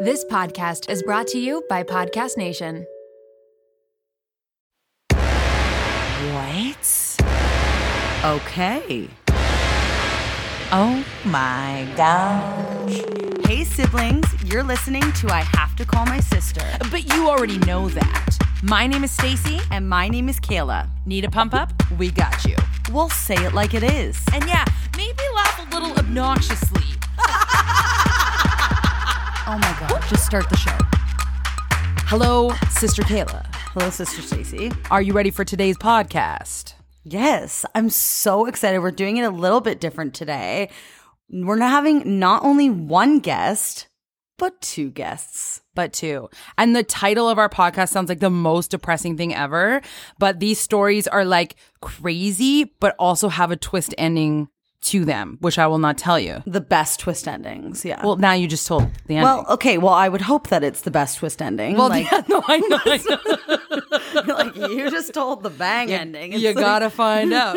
This podcast is brought to you by Podcast Nation. What? Okay. Oh my gosh. Hey, siblings, you're listening to I Have to Call My Sister. But you already know that. My name is Stacy. And my name is Kayla. Need a pump up? We got you. We'll say it like it is. And yeah, maybe laugh a little obnoxiously. Oh my god, just start the show. Hello, Sister Kayla. Hello, Sister Stacy. Are you ready for today's podcast? Yes, I'm so excited. We're doing it a little bit different today. We're not having not only one guest, but two guests. But two. And the title of our podcast sounds like the most depressing thing ever. But these stories are like crazy, but also have a twist ending to them, which I will not tell you. The best twist endings, yeah. Well, now you just told the ending. well, okay. Well, I would hope that it's the best twist ending. well, like, yeah, no, I know. I know. like you just told the bang ending. It's you like- gotta find out.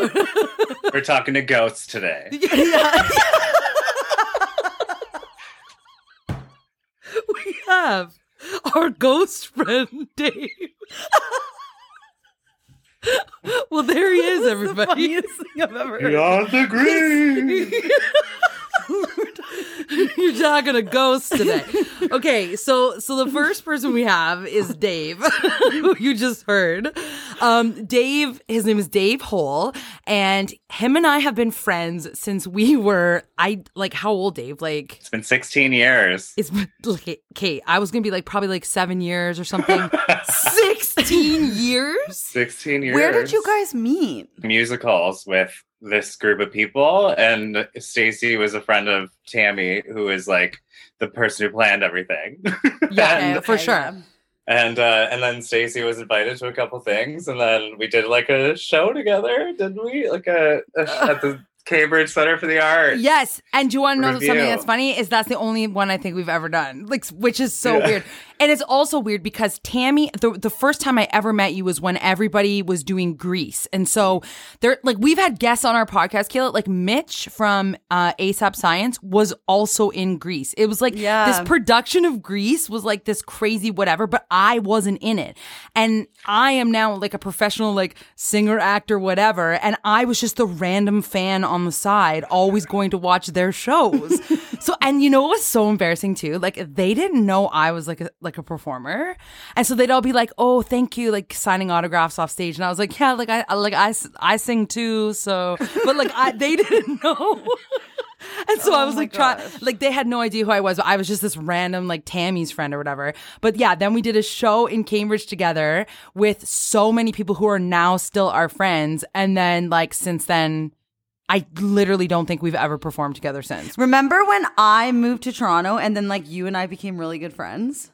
We're talking to ghosts today. Yeah. we have our ghost friend Dave. Well, there he is, everybody. funniest thing I've ever heard. Beyond the green. You're talking to ghosts today. Okay, so so the first person we have is Dave, who you just heard. Um, Dave, his name is Dave Hohl, and him and I have been friends since we were I like how old, Dave? Like It's been 16 years. it's like okay, I was gonna be like probably like seven years or something. Sixteen years. 16 years. Where did you guys meet? Musicals with this group of people, and Stacy was a friend of Tammy, who is like the person who planned everything. Yeah, and, for sure. and uh, and then Stacy was invited to a couple things, and then we did like a show together, didn't we? Like a, a at the Cambridge Center for the Arts. Yes, and do you want to know Review. something that's funny? Is that's the only one I think we've ever done, like, which is so Yeah. weird. And it's also weird because Tammy, the the first time I ever met you was when everybody was doing Grease, and so there, like, we've had guests on our podcast, Kayla, like Mitch from uh, ASAP Science was also in Grease. It was like Yeah. this production of Grease was like this crazy whatever, but I wasn't in it, and I am now like a professional like singer, actor, whatever, and I was just the random fan on the side, always going to watch their shows. so, and you know what was so embarrassing too? Like they didn't know I was like a like a performer, and so they'd all be like, "Oh, thank you," like signing autographs off stage, and I was like, "Yeah, like I like I- I sing too." So, but like I they didn't know. And so I oh was like, try, like they had no idea who I was. But I was just this random like Tammy's friend or whatever. But yeah, then we did a show in Cambridge together with so many people who are now still our friends. And then like since then, I literally don't think we've ever performed together since. Remember when I moved to Toronto and then like you and I became really good friends?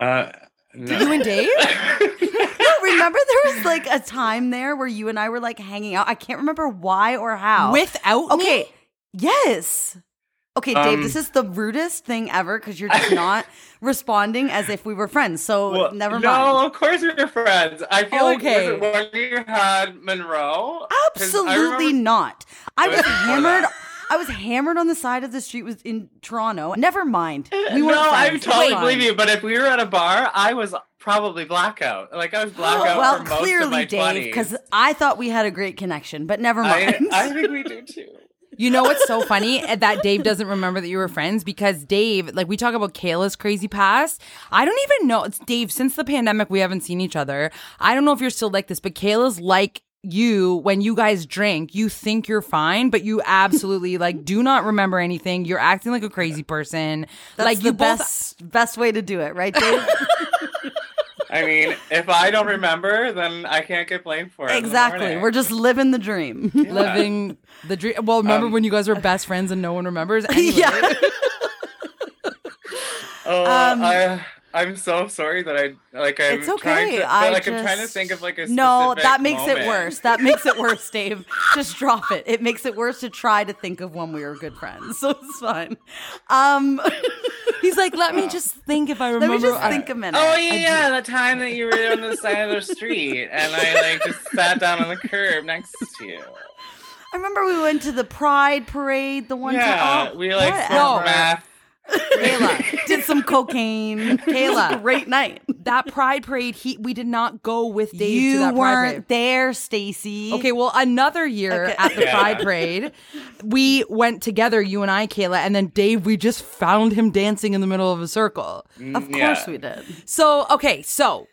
Uh, no. You and Dave? No, remember there was like a time there where you and I were like hanging out. I can't remember why or how. Without me? Okay. Yes. Okay, Dave, Um, this is the rudest thing ever because you're just not responding as if we were friends. So Well, never no, mind. of course we're friends. I feel Okay. like was it when you had Monroe? I Absolutely remember- not. I was hammered. I was hammered on the side of the street was in Toronto. Never mind. We no, I. Totally fine. believe you. But if we were at a bar, I was probably blackout. Like I was blackout well, for most of clearly, Dave, because I thought we had a great connection, but never I, mind. I think we do too. You know what's so funny that Dave doesn't remember that you were friends because Dave, like we talk about Kayla's crazy past. I don't even know. It's Dave. Since the pandemic, we haven't seen each other. I don't know if you're still like this, but Kayla's like you when you guys drink. You think you're fine, but you absolutely like do not remember anything. You're acting like a crazy person. That's like the you both. best best way to do it, right, Dave? I mean, if I don't remember, then I can't get blamed for it. exactly. We're just living the dream. Yeah. Living the dream. Well, remember Um, when you guys were best friends and no one remembers? Anyway. yeah. Oh, Um, I I'm so sorry that I like I'm It's okay. trying to, I like I'm trying to think of like a No, that makes it worse. That makes it worse, Dave. Just drop it. It makes it worse to try to think of when we were good friends. So it's fine. Um He's like, let me just think if I remember. let me just I- think a minute. Oh yeah, yeah, the time that you were on the side of the street and I like just sat down on the curb next to you. I remember we went to the Pride parade the one yeah, time. Oh, we like whatever. smoked math. Kayla did some cocaine. Kayla. great night. that pride parade, he we did not go with Dave you to that weren't parade. there, Stacy. Okay, well, another year Okay. at the Yeah. Pride Parade, we went together, you and I, Kayla, and then Dave, we just found him dancing in the middle of a circle. Of mm, Yeah. course we did. So, okay, so.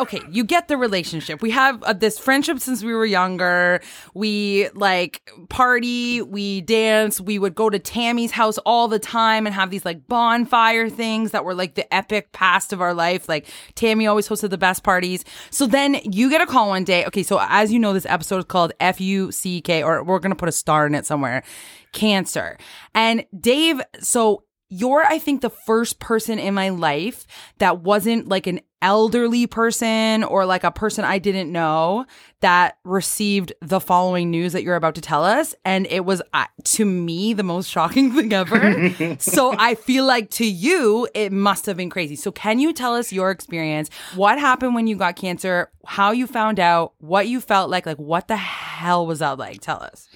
Okay, you get the relationship. We have uh, this friendship since we were younger. We like party, we dance, we would go to Tammy's house all the time and have these like bonfire things that were like the epic past of our life. Like Tammy always hosted the best parties. So then you get a call one day. Okay, so as you know, this episode is called F U C K, or we're gonna put a star in it somewhere. Cancer. And Dave, so you're, I think, the first person in my life that wasn't like an elderly person or like a person I didn't know that received the following news that you're about to tell us. And it was, uh, to me, the most shocking thing ever. so I feel like to you, it must have been crazy. So can you tell us your experience? What happened when you got cancer? How you found out? What you felt like? Like, what the hell was that like? Tell us.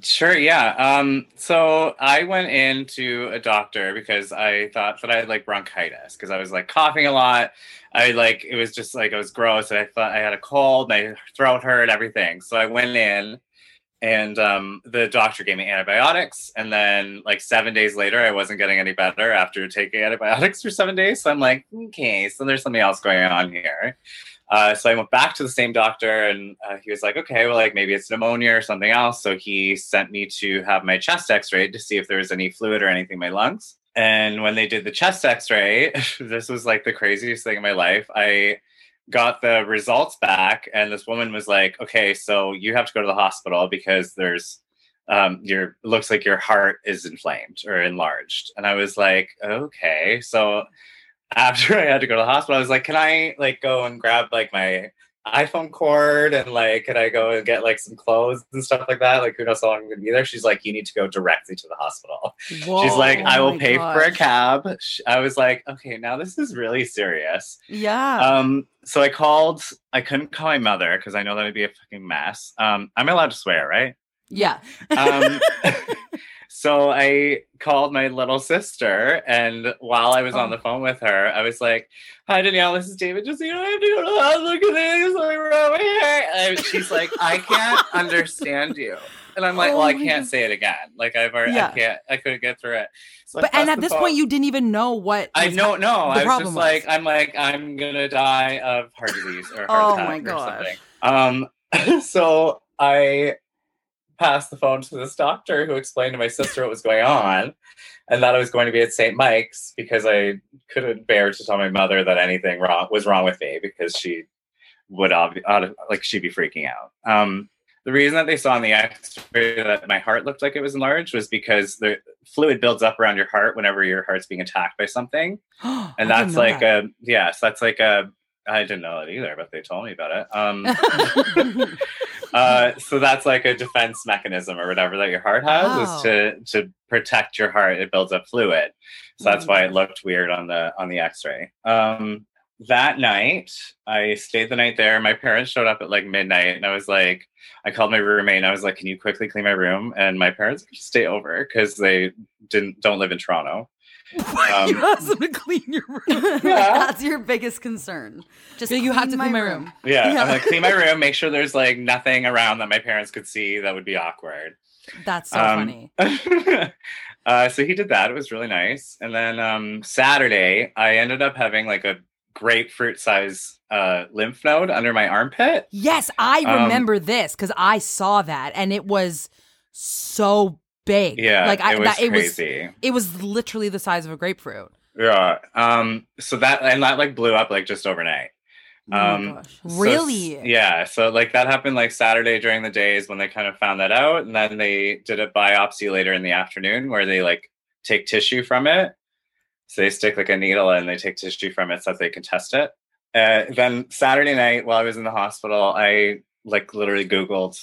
Sure, yeah. Um, so I went into a doctor because I thought that I had like bronchitis because I was like coughing a lot. I like it was just like it was gross. And I thought I had a cold, my throat hurt, everything. So I went in and um, the doctor gave me antibiotics. And then like seven days later, I wasn't getting any better after taking antibiotics for seven days. So I'm like, okay, so there's something else going on here. Uh, so I went back to the same doctor, and uh, he was like, "Okay, well, like maybe it's pneumonia or something else." So he sent me to have my chest X-ray to see if there was any fluid or anything in my lungs. And when they did the chest X-ray, this was like the craziest thing in my life. I got the results back, and this woman was like, "Okay, so you have to go to the hospital because there's um, your looks like your heart is inflamed or enlarged." And I was like, "Okay, so." After I had to go to the hospital, I was like, can I like go and grab like my iPhone cord and like, can I go and get like some clothes and stuff like that? Like, who knows how long I'm gonna be there? She's like, you need to go directly to the hospital. She's like, I Oh will pay for a cab. I was like, okay, now this is really serious. Yeah. Um, so I called, I couldn't call my mother because I know that would be a fucking mess. Um, I'm allowed to swear, right? yeah. um, so I called my little sister, and while I was on the phone with her, I was like, "Hi Danielle, this is David. Just you know, I have to go to the hospital because wrong with here." And she's like, "I can't understand you." And I'm like, Oh well, I can't God. say it again. Like I've already, Yeah. I can't, I couldn't get through it. So But and at this phone. point, you didn't even know what. I don't know. I was problem just was. like, I'm like, I'm gonna die of heart disease or heart Oh attack my or something. Um, so I passed the phone to this doctor who explained to my sister what was going on, and that I was going to be at St. Mike's because I couldn't bear to tell my mother that anything wrong was wrong with me because she would obvi- like she'd be freaking out. Um, the reason that they saw in the X-ray that my heart looked like it was enlarged was because the fluid builds up around your heart whenever your heart's being attacked by something and that's like that. a yes that's like a i didn't know it either but they told me about it um uh so that's like a defense mechanism or whatever that your heart has Wow. is to to protect your heart. It builds up fluid. So that's why it looked weird on the on the x-ray. Um that night i stayed the night there. My parents showed up at like midnight and i was like i called my roommate and i was like can you quickly clean my room? And my parents stay over because they didn't don't live in toronto um, you asked them to clean your room. That's your biggest concern. Just So you have to clean my room. Yeah, Yeah. I'm like clean my room, make sure there's like nothing around that my parents could see that would be awkward. That's so Um, funny. uh, so he did that. It was really nice. And then um, Saturday, I ended up having like a grapefruit size uh, lymph node under my armpit. Yes, I Um, remember this because I saw that and it was so big. Yeah, like I, it was that, it was crazy. it was literally the size of a grapefruit. yeah. Um. So that and that like blew up like just overnight. Oh Um, gosh. So Really? yeah. So like that happened like Saturday during the days when they kind of found that out, and then they did a biopsy later in the afternoon where they like take tissue from it. So they stick like a needle and they take tissue from it so that they can test it. Uh, then Saturday night while I was in the hospital, I like literally Googled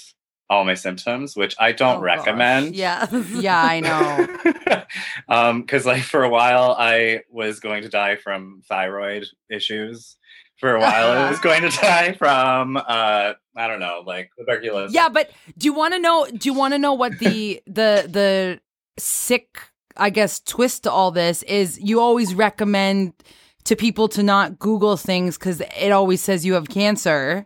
all my symptoms, which I don't Oh, gosh. recommend. Yeah. Yeah, I know. um, because like for a while I was going to die from thyroid issues. For a while I was going to die from uh I don't know, like tuberculosis. Yeah, but do you want to know? Do you want to know what the the the sick I guess, twist to all this is you always recommend to people to not Google things because it always says you have cancer,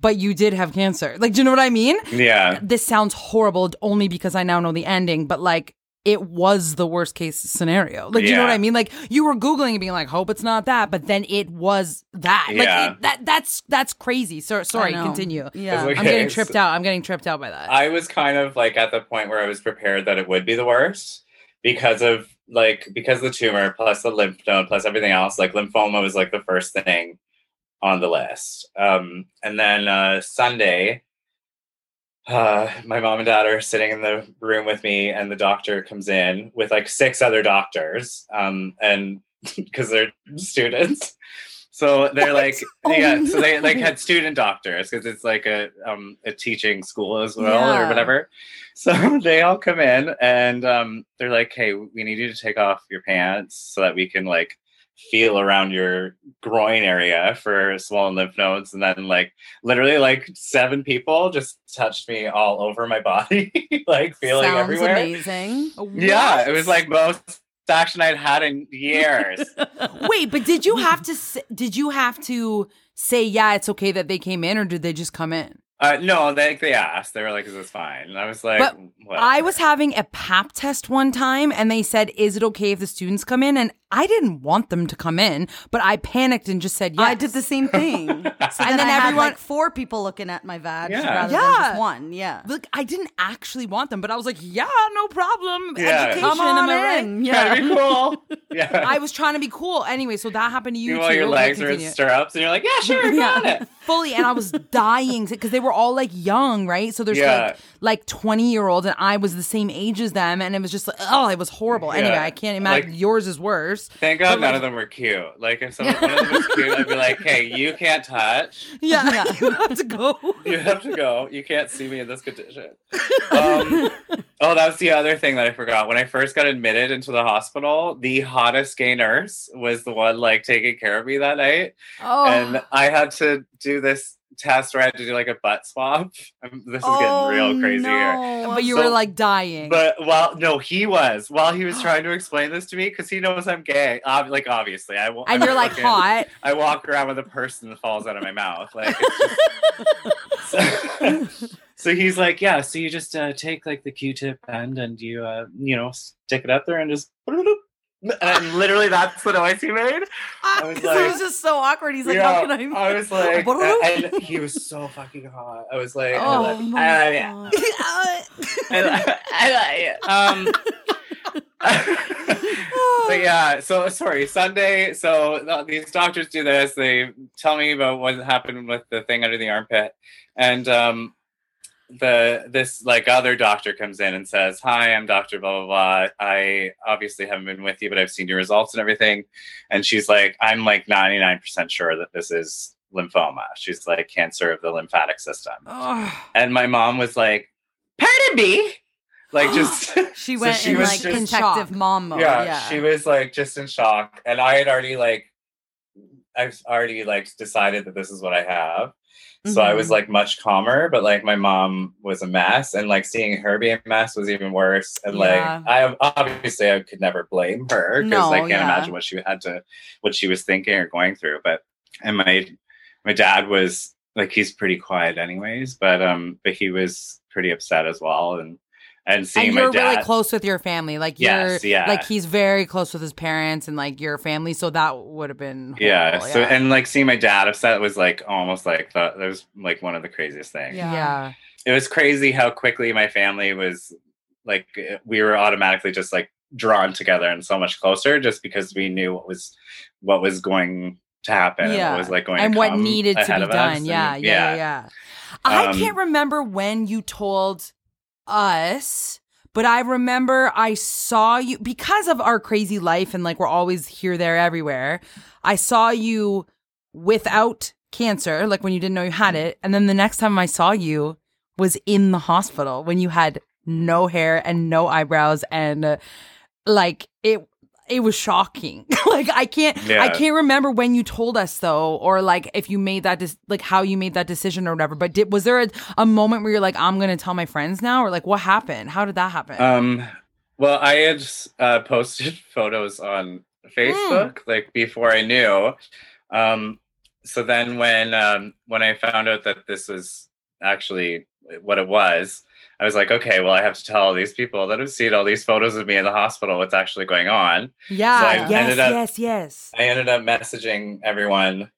but you did have cancer. Like, do you know what I mean? Yeah. This sounds horrible only because I now know the ending, but like, it was the worst case scenario. Like, do you know what I mean? Like, you were googling and being like, "Hope it's not that," but then it was that. Yeah. Like, it, that that's that's crazy. So sorry, continue. Yeah. It's I'm getting tripped out. I'm getting tripped out by that. I was kind of like at the point where I was prepared that it would be the worst because of like because of the tumor plus the lymph node plus everything else. Like lymphoma was like the first thing on the list. Um, and then uh, Sunday, uh, my mom and dad are sitting in the room with me, and the doctor comes in with like six other doctors, um, and because they're students. So they're like, Oh, yeah. So they like had student doctors because it's like a um a teaching school as well Yeah. or whatever. So they all come in and um they're like, hey, we need you to take off your pants so that we can like feel around your groin area for swollen lymph nodes and then like literally like seven people just touched me all over my body like feeling Sounds everywhere amazing. yeah it was like most action i'd had in years Wait, but did you have to? Did you have to say yeah, it's okay that they came in, or did they just come in? uh, no they, they asked they were like is this fine and i was like But? I was having a pap test one time, and they said, "Is it okay if the students come in?" And I didn't want them to come in, but I panicked and just said yes. I did the same thing. So And then I had everyone- like four people looking at my vag Yeah. rather than just one. Yeah. Look, I didn't actually want them, but I was like, "Yeah, no problem." Yeah. Education, Come on am I right? in. Gotta Yeah. be cool yeah I was trying to be cool. Anyway, so that happened to you you too. while your Okay, legs are in stirrups and you're like yeah sure got it fully and i was dying because they were all like young right so there's Yeah. like like 20 year olds and i was the same age as them and it was just like oh it was horrible anyway i can't imagine Like- yours is worse Thank God But, none like- of them were cute. Like if someone one of them was cute, I'd be like, "Hey, you can't touch. yeah, you have to go You have to go. You can't see me in this condition." Um, oh, that was the other thing that I forgot. When I first got admitted into the hospital, the hottest gay nurse was the one like taking care of me that night, oh and I had to do this test where I had to do like a butt swab. This is getting real crazy here. but you So- were like dying But while no, he was while he was trying to explain this to me because he knows I'm gay. Ob- like obviously, I won't. and you're like hot I walk around with a person that falls out of my mouth. Like, just... so, so he's like, yeah. So you just uh, take like the Q-tip end and you, uh, you know, stick it up there and just. And literally, that's the noise he made. I was like, it was just so awkward. He's like, yeah, how can I? I was like, and he was so fucking hot. I was like, I oh love- my I. I, I like it. Um, but yeah, so sorry, Sunday. So these doctors do this. They tell me about what happened with the thing under the armpit, and um, the this like other doctor comes in and says, "Hi, I'm Doctor blah blah blah. I obviously haven't been with you, but I've seen your results and everything." And she's like, "I'm like 99 percent sure that this is." lymphoma she's like cancer of the lymphatic system Ugh. and my mom was like pardon me like just She So went she in was like just- In protective shock. mom mode. yeah, Yeah. she was like just in shock and i had already like i've already like decided that this is what i have so i was Mhm. like much calmer but like my mom was a mess and like seeing her be a mess was even worse and Yeah. like i obviously i could never blame her because No, i can't yeah. imagine what she had to what she was thinking or going through but and my my dad was like he's pretty quiet anyways but um but he was pretty upset as well and and seeing and you're dad really close with your family like Yes, you're yeah. like he's very close with his parents and like your family so that would have been yeah horrible, so and like seeing my dad upset was like almost like the, that was like one of the craziest things Yeah. yeah it was crazy how quickly my family was like we were automatically just like drawn together and so much closer just because we knew what was what was going to happen and Yeah. what was like going and to what needed to be of us. done. And Yeah, yeah, yeah, I Um, can't remember when you told us, but I remember I saw you because of our crazy life and like we're always here, there, everywhere. I saw you without cancer, like when you didn't know you had it. And then the next time I saw you was in the hospital when you had no hair and no eyebrows and uh, like it it was shocking. like I can't I can't remember when you told us though or like if you made that dis- like how you made that decision or whatever. But did was there a, a moment where you're like I'm going to tell my friends now or like what happened? How did that happen? Um, Well, I had uh, posted photos on Facebook like before I knew. Um, so then when um, when I found out that this was actually what it was, I was like, okay, well, I have to tell all these people that have seen all these photos of me in the hospital what's actually going on. Yeah. So I yes. ended up- yes. Yes. I ended up messaging everyone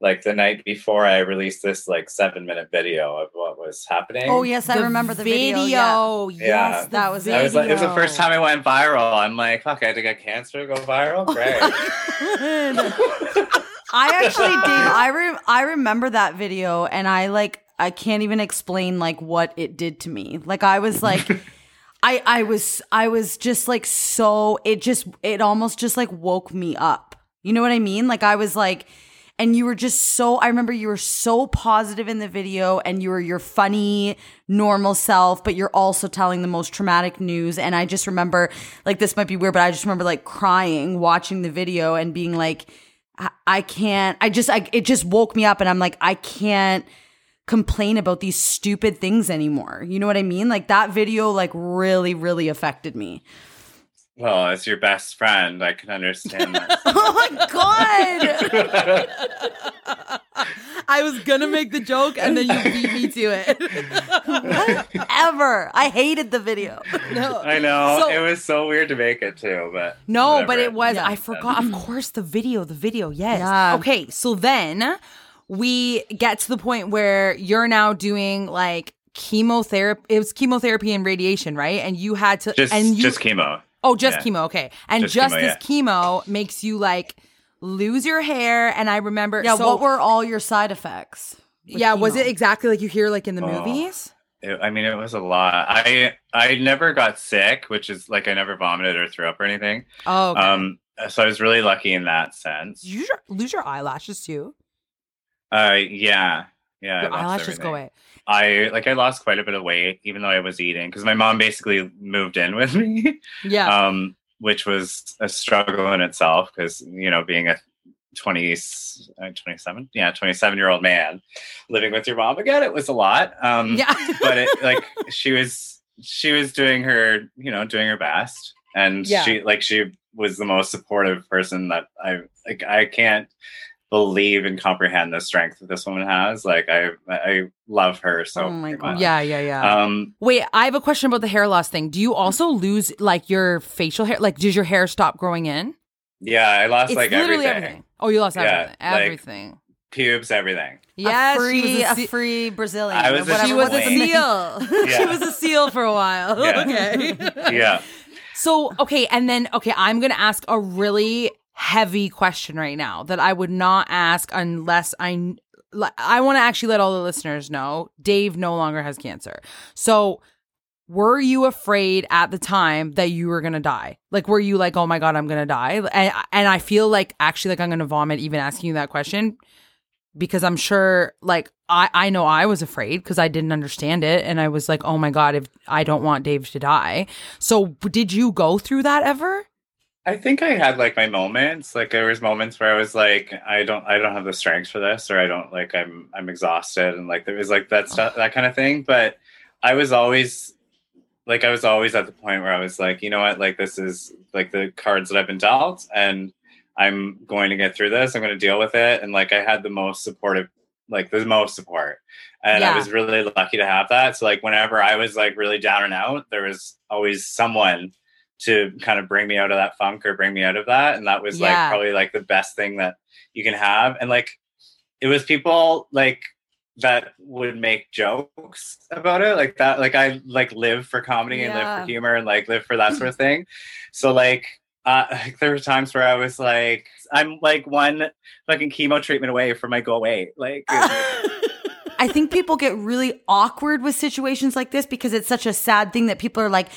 like the night before I released this like seven minute video of what was happening. Oh yes, I remember the video. yeah. Yes, Yeah. That was it. I was like, it was the first time I went viral. I'm like, fuck, I had to get cancer to go viral. Oh Great. I actually, did. I re- I remember that video, and I like, I can't even explain like what it did to me. Like, I was like, I, I was, I was just like so. It just, it almost just like woke me up. You know what I mean? Like, I was like, and you were just so. I remember you were so positive in the video, and you were your funny, normal self, but you're also telling the most traumatic news. And I just remember, like, this might be weird, but I just remember like crying watching the video and being like. I- I can't. I just. I, it just woke me up, and I'm like, I can't complain about these stupid things anymore. You know what I mean? Like that video, like really, really affected me. well, as your best friend, I can understand that. Oh my god! I was gonna make the joke, and then you beat me to it. Ever. I hated the video. no. I know So- it was so weird to make it too, but No, but it was. Yeah. I forgot. Of course, the video. The video. Yes. Yeah. Okay. So then we get to the point where you're now doing like chemotherapy. It was chemotherapy and radiation, right? And you had to. just and you, just chemo. Oh, just yeah. chemo. Okay. And Just just, chemo, this chemo makes you like lose your hair. And I remember. Yeah. so- what were all your side effects? with Yeah. Was it exactly like you hear like in the Oh. movies? It, I mean, it was a lot. I I never got sick, which is like I never vomited or threw up or anything. Oh. Okay. Um, so I was really lucky in that sense. You lose your eyelashes too? Uh, yeah, yeah. I Your lost eyelashes go away. I like I lost quite a bit of weight, even though I was eating, because my mom basically moved in with me. Yeah. um, which was a struggle in itself because you know being a 20 uh, 27 yeah 27 year old man living with your mom again it was a lot um yeah. but it like she was she was doing her you know doing her best and Yeah. she like she was the most supportive person that i like i can't believe and comprehend the strength that this woman has like i i love her so Oh my God. much. yeah. Yeah. Yeah. um Wait, I have a question about the hair loss thing. Do you also lose like your facial hair? Like, does your hair stop growing in? yeah i lost It's like literally everything. Oh, you lost Yeah, everything. like- everything. pubes everything Yes, a free, she was a, a free Brazilian. I was a she was a was the seal. she was a seal for a while. Yeah. Okay. yeah So, okay, and then okay, I'm going to ask a really heavy question right now that I would not ask unless I I want to actually let all the listeners know Dave no longer has cancer. So, were you afraid at the time that you were going to die? Like were you like, "Oh my god, I'm going to die?" And and I feel like actually like I'm going to vomit even asking you that question because I'm sure like I I know I was afraid because I didn't understand it and I was like, "Oh my god, if I don't want Dave to die." So did you go through that ever? I think I had like my moments. Like there was moments where I was like, I don't, I don't have the strength for this, or I don't like, I'm, I'm exhausted, and like there was like that stuff, that kind of thing. But I was always, like, I was always at the point where I was like, you know what, like this is like the cards that I've been dealt, and I'm going to get through this. I'm going to deal with it, and like I had the most supportive, like the most support, and Yeah. I was really lucky to have that. So like whenever I was like really down and out, there was always someone to kind of bring me out of that funk or bring me out of that. And that was Yeah. like probably like the best thing that you can have. And like it was people like that would make jokes about it. Like that like i like live for comedy and live for humor and like live for that sort of thing. So like uh like, there were times where i was like i'm like one fucking chemo treatment away from my go away like I think people get really awkward with situations like this because it's such a sad thing that people are like,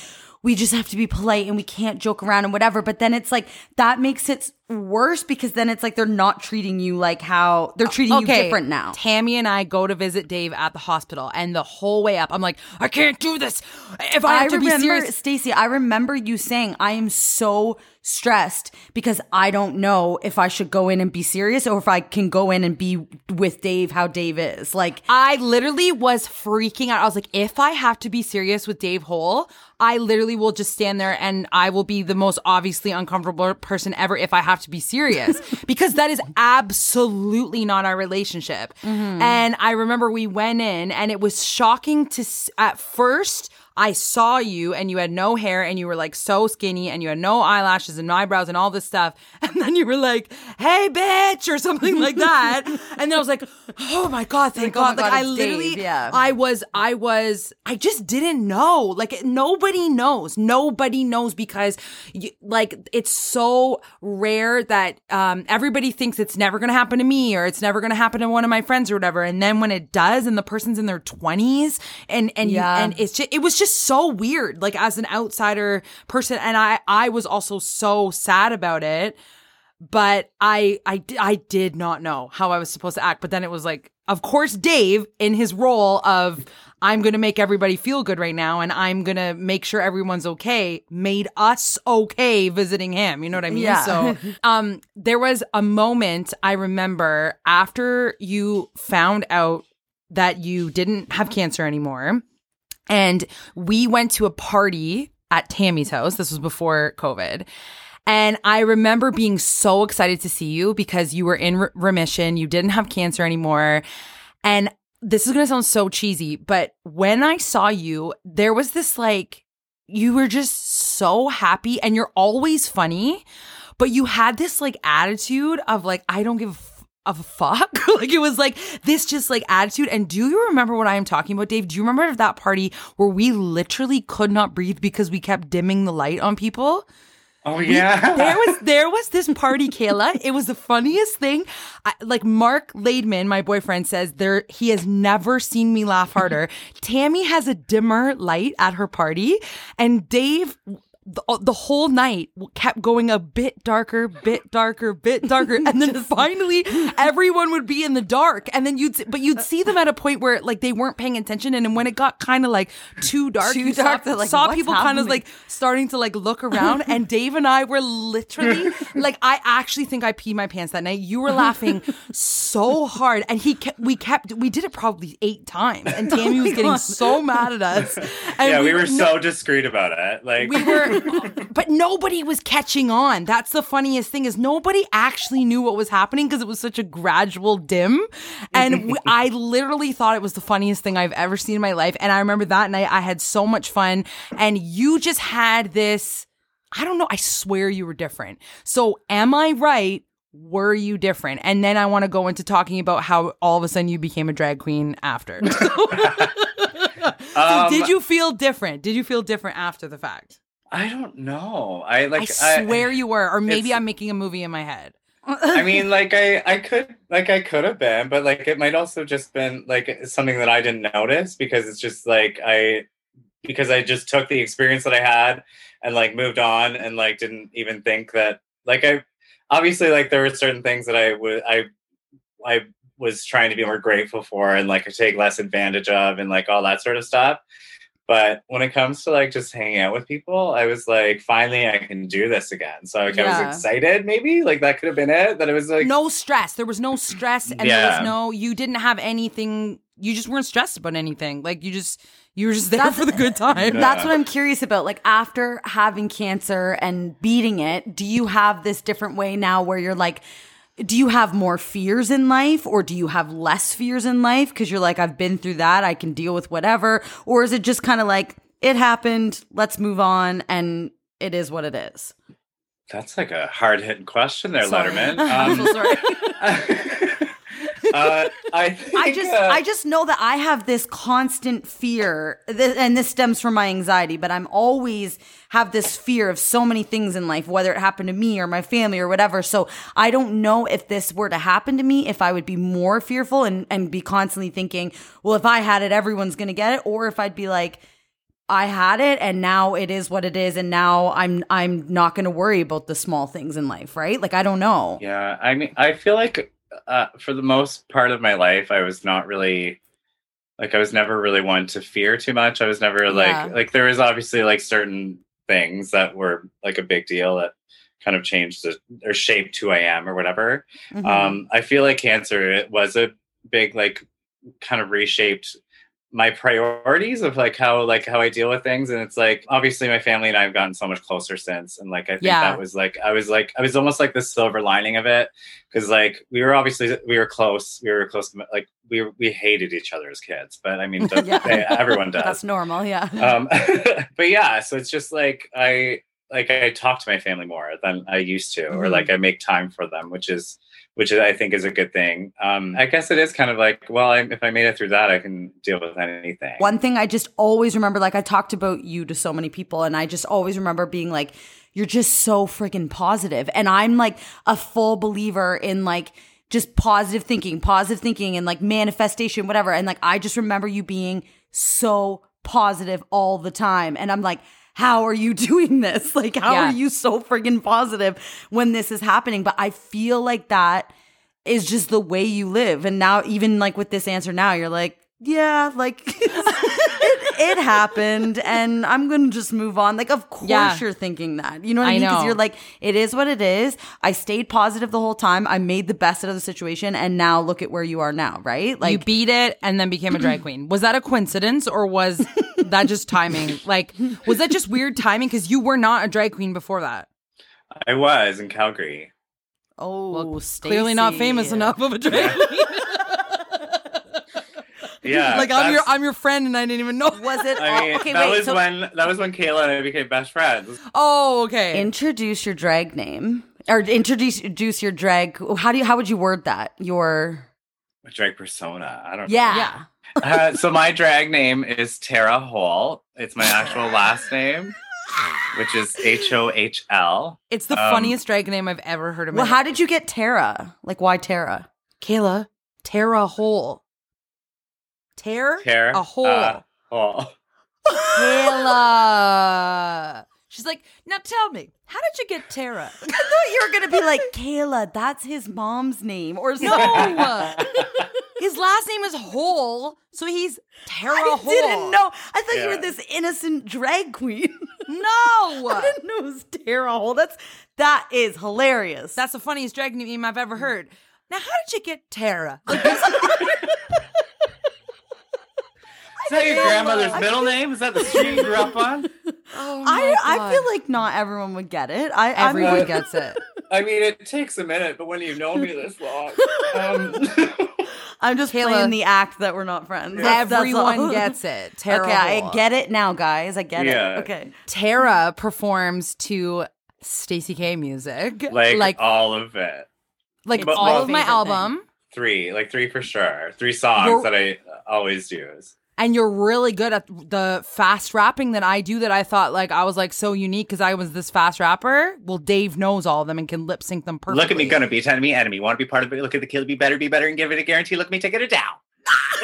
we just have to be polite and we can't joke around and whatever. But then it's like, that makes it worse because then it's like they're not treating you like how they're treating you different now. Tammy and I go to visit Dave at the hospital, and the whole way up, I'm like, I can't do this. If I have to be remember, serious, Stacey, I remember you saying, I am so stressed because I don't know if I should go in and be serious or if I can go in and be with Dave how Dave is. Like, I literally was freaking out. I was like, if I have to be serious with Dave Hohl, I literally will just stand there and I will be the most obviously uncomfortable person ever if I have to be serious because that is absolutely not our relationship. Mm-hmm. And I remember we went in and it was shocking to at first I saw you and you had no hair and you were like so skinny and you had no eyelashes and eyebrows and all this stuff. And then you were like, hey, bitch, or something like that. and then I was like, oh my God, thank Like, oh God. Like, I literally, Dave, yeah. I was, I was, I just didn't know. Like, nobody knows. Nobody knows because, you, like, it's so rare that um, everybody thinks it's never going to happen to me or it's never going to happen to one of my friends or whatever. And then when it does, and the person's in their twenties, and and Yeah. and it's just, it was just so weird. Like as an outsider person, and I, I was also so sad about it but I, I, I did not know how I was supposed to act. But then it was like, of course, Dave in his role of I'm going to make everybody feel good right now, and I'm going to make sure everyone's okay, made us okay visiting him. You know what I mean? Yeah. So, um, there was a moment I remember after you found out that you didn't have cancer anymore, and we went to a party at Tammy's house. This was before COVID. And I remember being so excited to see you because you were in re- remission, you didn't have cancer anymore. And this is going to sound so cheesy, but when I saw you, there was this like, you were just so happy and you're always funny, but you had this like attitude of like, I don't give a of a fuck. like it was like this just like attitude. And do you remember what I am talking about, Dave? Do you remember that party where we literally could not breathe because we kept dimming the light on people? Oh yeah. there was there was this party, Kayla. It was the funniest thing. I, like Mark Laidman, my boyfriend, says there he has never seen me laugh harder. Tammy has a dimmer light at her party, and Dave. The, uh, the whole night kept going a bit darker, bit darker, bit darker, and then finally everyone would be in the dark, and then you'd but you'd see them at a point where like they weren't paying attention, and then when it got kind of like too dark, Too you dark, saw, like, saw people kind of like starting to like look around and Dave and I were literally like I actually think I peed my pants that night. You were laughing so hard and he kept we kept we did it probably 8 times and Tammy was getting so mad at us. And yeah, we were no- so discreet about it. Like we were but nobody was catching on. That's the funniest thing is nobody actually knew what was happening because it was such a gradual dim. And we, I literally thought it was the funniest thing I've ever seen in my life. And I remember that night I had so much fun and you just had this I don't know, I swear you were different. So am I right? Were you different? And then I want to go into talking about how all of a sudden you became a drag queen after. So Um, did you feel different? Did you feel different after the fact? I don't know. I like. I swear you were, or maybe I'm making a movie in my head. I mean, like I, I could, like I could have been, but like it might also just been like something that I didn't notice because it's just like I, because I just took the experience that I had and like moved on and like didn't even think that like I, obviously like there were certain things that I would I, I was trying to be more grateful for and like take less advantage of and like all that sort of stuff. But when it comes to like just hanging out with people, I was like, finally, I can do this again. So like, I was excited. Maybe like that could have been it. That it was like, no stress. There was no stress, and there was no. You didn't have anything. You just weren't stressed about anything. Like you just, you were just there That's- for the good time. Yeah. That's what I'm curious about. Like after having cancer and beating it, do you have this different way now where you're like, do you have more fears in life or do you have less fears in life? Cause you're like, I've been through that. I can deal with whatever. Or is it just kind of like, it happened. Let's move on. And it is what it is. that's like a hard hitting question there, Sorry. Letterman. I'm so Um, sorry. uh, I think, I just uh, I just know that I have this constant fear th- and this stems from my anxiety but I'm always have this fear of so many things in life whether it happened to me or my family or whatever so I don't know if this were to happen to me if I would be more fearful and and be constantly thinking well if I had it everyone's going to get it or if I'd be like I had it and now it is what it is and now I'm I'm not going to worry about the small things in life, right? Like I don't know. Yeah, I mean, I feel like uh, for the most part of my life, I was not really like I was never really one to fear too much. I was never like Yeah. like there was obviously like certain things that were like a big deal that kind of changed the, or shaped who I am or whatever. Mhm. Um, I feel like cancer it was a big like kind of reshaped my priorities of like how like how I deal with things and it's like obviously my family and I have gotten so much closer since and like I think Yeah. that was like I was like I was almost like the silver lining of it because like we were obviously we were close we were close to, like we we hated each other as kids but I mean Yeah. they- everyone does That's normal, yeah. um but yeah so it's just like i like i talk to my family more than i used to or Mhm. like i make time for them which is which i think is a good thing um i guess it is kind of like well I, if i made it through that i can deal with anything One thing I just always remember, like I talked about you to so many people, and I just always remember being like, you're just so freaking positive. And I'm like a full believer in like just positive thinking, positive thinking, and like manifestation, whatever. And like, I just remember you being so positive all the time. And I'm like, how are you doing this? Like, how Yeah. are you so friggin' positive when this is happening? But I feel like that is just the way you live. And now, even like with this answer now, you're like, yeah, like it, it happened and I'm to just move on. Like, of course Yeah. you're thinking that. You know what I, I mean? Because you're like, it is what it is. I stayed positive the whole time. I made the best out of the situation. And now look at where you are now, right? Like, you beat it and then became a drag queen. Was that a coincidence or was that just timing? Like, was that just weird timing? Because you were not a drag queen before that. i was in calgary oh, Well, clearly not famous enough of a drag queen. yeah like I'm your I'm your friend and I didn't even know. Was it? I mean, all, okay, that wait. was so when that was when Kayla and I became best friends. Oh, okay. introduce your drag name or introduce introduce your drag. How do you? How would you word that? Your Drag persona. I don't yeah. Yeah. Uh, so my drag name is Tara Hohl. It's my actual last name, which is H O H L. it's the Um, funniest drag name I've ever heard of. Well, how did you get Tara? Like, why Tara? Kayla Tara hole? Tear Tara a hole. uh, Hall. Kayla. She's like, now tell me, how did you get Tara? I thought you were gonna be like Kayla. That's his mom's name, or something. No, his last name is Hole, so he's Tara I Hole. didn't know. I thought you were this innocent drag queen. No, I didn't know it was Tara Hole. That's that is hilarious. that's the funniest drag name I've ever heard. Now, how did you get Tara? Is that your grandmother's middle name? Is that the street you grew up on? Oh I I feel like not everyone would get it. I I'm- everyone gets it. I mean, it takes a minute, but when you know me this long, um, I'm just Kayla. playing the act that we're not friends. That's- that's Everyone all. gets it. Tara okay, I get it now, guys. I get Yeah. it. Okay. Tara performs to Stacey K music, like, like all of it. like But- all of my Favorite album. Three, like three for sure. Three songs You're- that I always use. And you're really good at the fast rapping that I do that I thought like I was like so unique because I was this fast rapper. Well, Dave knows all of them and can lip sync them perfectly. Look at me, gonna be enemy, enemy. Want to be part of it? Look at the kill, be better, be better, and give it a guarantee. Look at me, taking it a down.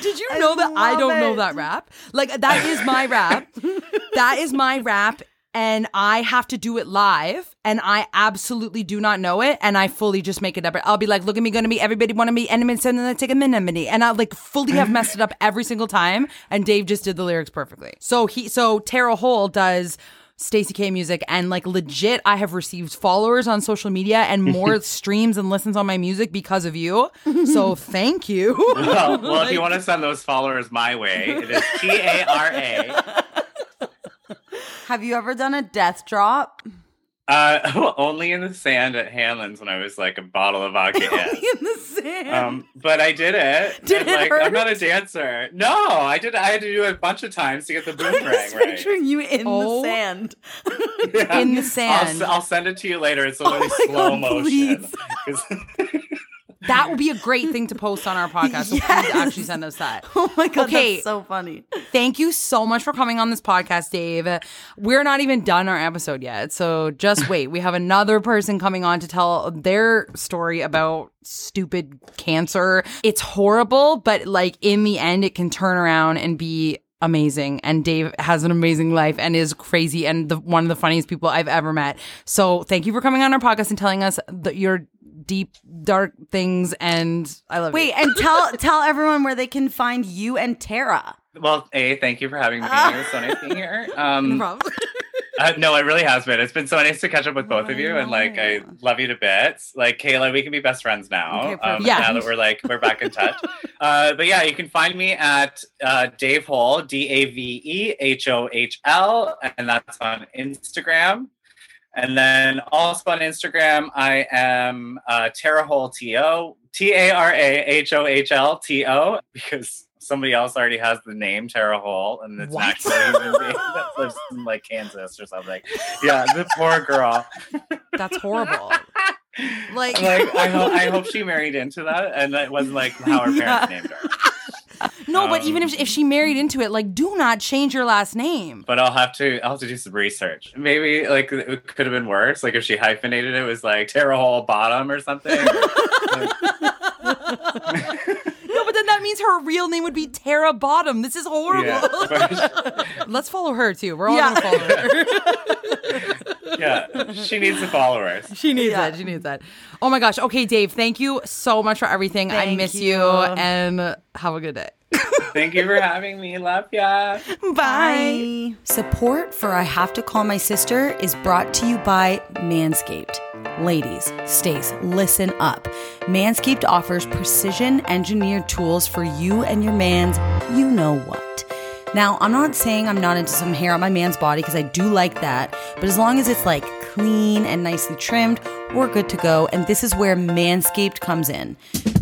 Did you I know that I don't know that rap? Like that is my rap. that is my rap and I have to do it live and I absolutely do not know it and I fully just make it up. I'll be like, look at me, gonna be everybody wanna be enemy and then I take a minimity. And I like fully have messed it up every single time. And Dave just did the lyrics perfectly. So he so Tara Hohl does Stacey K music and like legit I have received followers on social media and more streams and listens on my music because of you. So thank you. well, well, if you want to send those followers my way, it is T A R A. Have you ever done a death drop? Uh, only in the sand at Hanlan's when I was like a bottle of vodka in. in the sand. Um, but I did it. Did and, it like, hurt? I'm not a dancer. No, I did. I had to do it a bunch of times to get the I'm boomerang just right. picturing you in Oh. the sand. Yeah. in the I'll, sand. s- I'll send it to you later. It's Oh only my slow God, motion. That would be a great thing to post on our podcast. So please actually send us that. Oh my god, Okay. that's so funny. Thank you so much for coming on this podcast, Dave. We're not even done our episode yet. So just wait. We have another person coming on to tell their story about stupid cancer. It's horrible, but like in the end, it can turn around and be amazing. And Dave has an amazing life and is crazy and the, one of the funniest people I've ever met. So thank you for coming on our podcast and telling us the, your deep, dark things. And I love you. Wait, and tell tell everyone where they can find you and Tara. Well, A, thank you for having me. It was so nice being here. Um, problem. Uh, no, it really has been. It's been so nice to catch up with both of you, and like I love you to bits. Like Kayla, we can be best friends now. Okay, um. Yeah. Now that we're like we're back in touch. uh, but yeah, you can find me at uh, Dave Hohl, D A V E H O H L, and that's on Instagram. And then also on Instagram, I am uh, Tara Hohl T O T A R A H O H L T O because somebody else already has the name Tara Hohl, and it's What? actually a human being that lives in like Kansas or something. Yeah, the poor girl. That's horrible. Like- like I hope I hope she married into that, and that wasn't like how her Yeah. parents named her. No, but even Um, if, if she married into it, like, do not change your last name. But I'll have to I'll have to do some research. Maybe like it could have been worse. Like if she hyphenated it, it was like Tara Hohl Bottom or something. No, but then that means her real name would be Tara Bottom. This is horrible. yeah. Let's follow her too. We're all Yeah. gonna follow her. yeah, she needs the followers. she needs Yeah. that. She needs that. Oh my gosh. Okay, Dave. Thank you so much for everything. I miss you. you. and have a good day. Thank you for having me. Love ya. Bye. Support for I Have to Call My Sister is brought to you by Manscaped. Ladies, Stace, listen up. Manscaped offers precision engineered tools for you and your man's you know what. Now, I'm not saying I'm not into some hair on my man's body because I do like that, but as long as it's like clean and nicely trimmed, we're good to go. And this is where Manscaped comes in.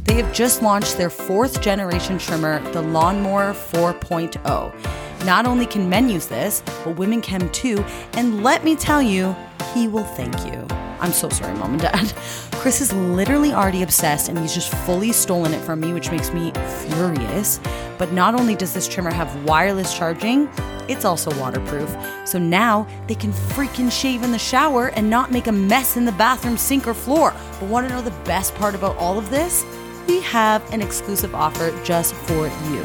They have just launched their fourth generation trimmer, the Lawnmower 4.0. Not only can men use this, but women can too. And let me tell you, he will thank you. I'm so sorry, mom and dad. Chris is literally already obsessed and he's just fully stolen it from me, which makes me furious. But not only does this trimmer have wireless charging, it's also waterproof. So now they can freaking shave in the shower and not make a mess in the bathroom sink or floor. But want to know the best part about all of this? We have an exclusive offer just for you.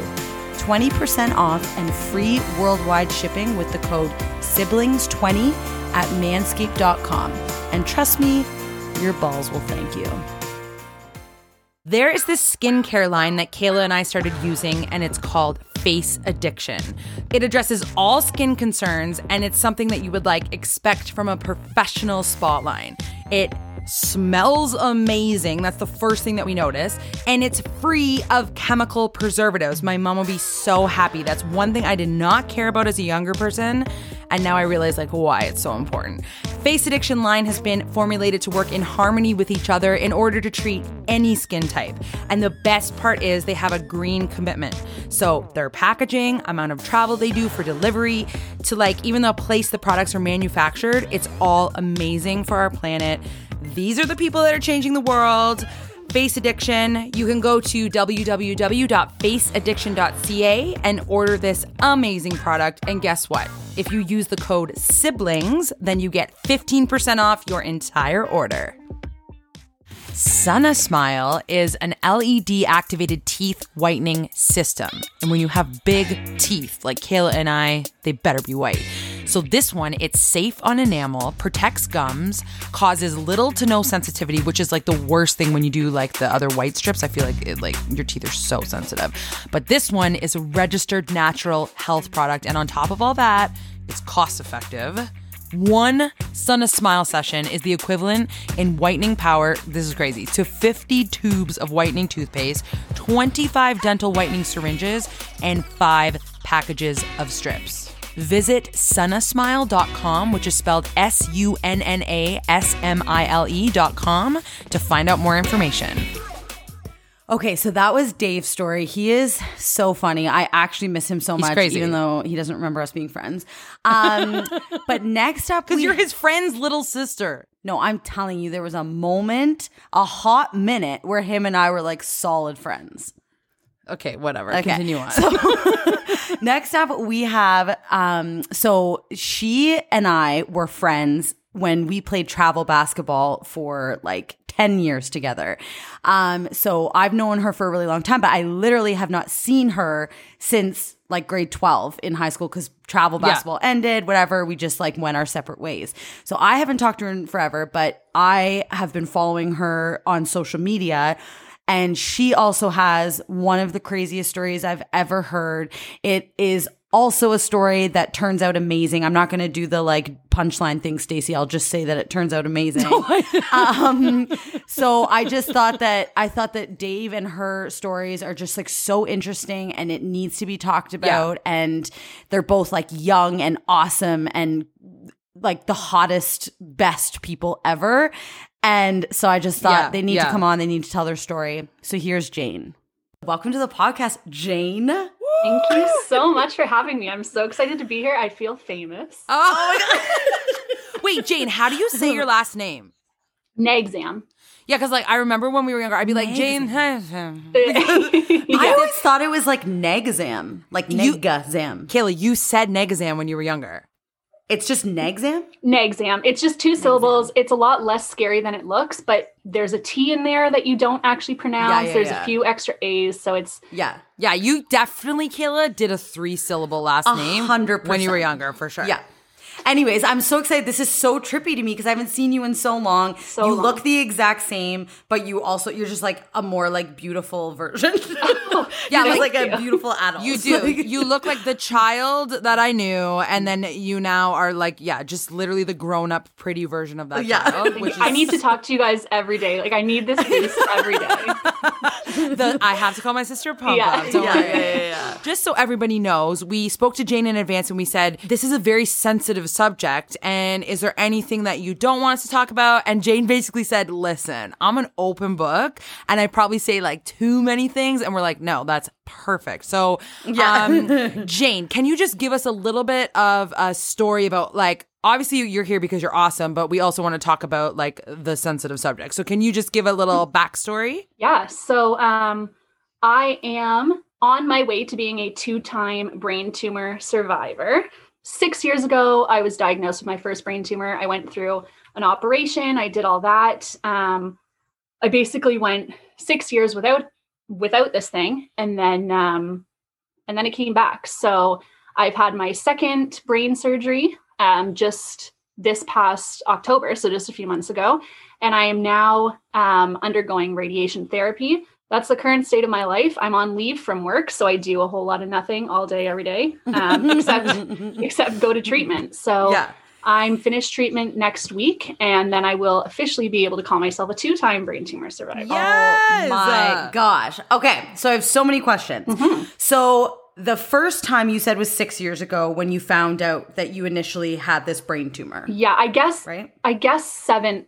20% off and free worldwide shipping with the code siblings20 at manscaped.com. And trust me, your balls will thank you. There is this skincare line that Kayla and I started using, and it's called Face Addiction. It addresses all skin concerns, and it's something that you would like expect from a professional spa line. It smells amazing. That's the first thing that we notice. And it's free of chemical preservatives. My mom will be so happy. That's one thing I did not care about as a younger person. And now I realize like why it's so important. Face Addiction line has been formulated to work in harmony with each other in order to treat any skin type. And the best part is they have a green commitment. So their packaging, amount of travel they do for delivery, to like even the place the products are manufactured, it's all amazing for our planet. These are the people that are changing the world. Face Addiction. You can go to www.faceaddiction.ca and order this amazing product. And guess what? If you use the code SIBLINGS, then you get 15% off your entire order. Sunna Smile is an LED activated teeth whitening system. And when you have big teeth like Kayla and I, they better be white. So this one, it's safe on enamel, protects gums, causes little to no sensitivity, which is like the worst thing when you do like the other white strips. I feel like it, like your teeth are so sensitive. But this one is a registered natural health product and on top of all that, it's cost effective. One Sunna Smile session is the equivalent in whitening power, this is crazy, to 50 tubes of whitening toothpaste, 25 dental whitening syringes, and five packages of strips. Visit sunnasmile.com, which is spelled S U N N A S M I L E.com, to find out more information. Okay, so that was Dave's story. He is so funny. I actually miss him so He's much, crazy. even though he doesn't remember us being friends. Um, but next up, Because you're his friend's little sister. No, I'm telling you, there was a moment, a hot minute, where him and I were like solid friends. Okay, whatever. Okay. Continue on. So next up, we have um, so she and I were friends when we played travel basketball for like 10 years together. Um, so I've known her for a really long time, but I literally have not seen her since like grade 12 in high school because travel Yeah. basketball ended, whatever. We just like went our separate ways. So I haven't talked to her in forever, but I have been following her on social media. And she also has one of the craziest stories I've ever heard. It is also a story that turns out amazing. I'm not going to do the like punchline thing, Stacey. I'll just say that it turns out amazing. um, so I just thought that I thought that Dave and her stories are just like so interesting and it needs to be talked about. And they're both like young and awesome and like the hottest, best people ever. And so I just thought Yeah, they need yeah. to come on, they need to tell their story. So here's Jane. Welcome to the podcast, Jane. Thank you so much for having me. I'm so excited to be here. I feel famous. oh, my god. wait, Jane, how do you say your last name? Negzam. Yeah, because like I remember when we were younger, I'd be like Jane. I always thought it was like Negzam, like You- Negazam. Kayla, you said Negazam when you were younger. It's just Negzam? Negzam. It's just two syllables. It's a lot less scary than it looks, but there's a T in there that you don't actually pronounce. yeah, there's yeah. a few extra A's, so it's Yeah. Yeah, you definitely, Kayla, did a three syllable last A name hundred when you were younger, for sure. Yeah. Anyways, I'm so excited. This is so trippy to me because I haven't seen you in so long. So you long. look the exact same, but you also you're just like a more like beautiful version. Yeah, You're like- like a beautiful adult. You do. you look like the child that I knew, and then you now are like, yeah, just literally the grown up, pretty version of that Yeah. child. Which is I need to talk to you guys every day. Like I need this boost every day. The, I have to call my sister Pom Yeah. Pom. Yeah, yeah, yeah, yeah. Just so everybody knows, we spoke to Jane in advance and we said, This is a very sensitive subject. And is there anything that you don't want us to talk about? And Jane basically said, Listen, I'm an open book and I probably say like too many things. And we're like, No, that's perfect. So, um, Jane, can you just give us a little bit of a story about like, Obviously, you're here because you're awesome, but we also want to talk about like the sensitive subject. So, can you just give a little backstory? Yeah. So um, I am on my way to being a two time brain tumor survivor. Six years ago, I was diagnosed with my first brain tumor. I went through an operation, I did all that. Um, I basically went six years without without this thing and then um, and then it came back so i've had my second brain surgery um, just this past october so just a few months ago and i am now um, undergoing radiation therapy that's the current state of my life i'm on leave from work so i do a whole lot of nothing all day every day um, except except go to treatment so Yeah. I'm finished treatment next week, and then I will officially be able to call myself a two-time brain tumor survivor. Yes! Oh my gosh. Okay, so I have so many questions. Mm-hmm. So the first time you said was six years ago when you found out that you initially had this brain tumor, Yeah, I guess. right? I guess seven,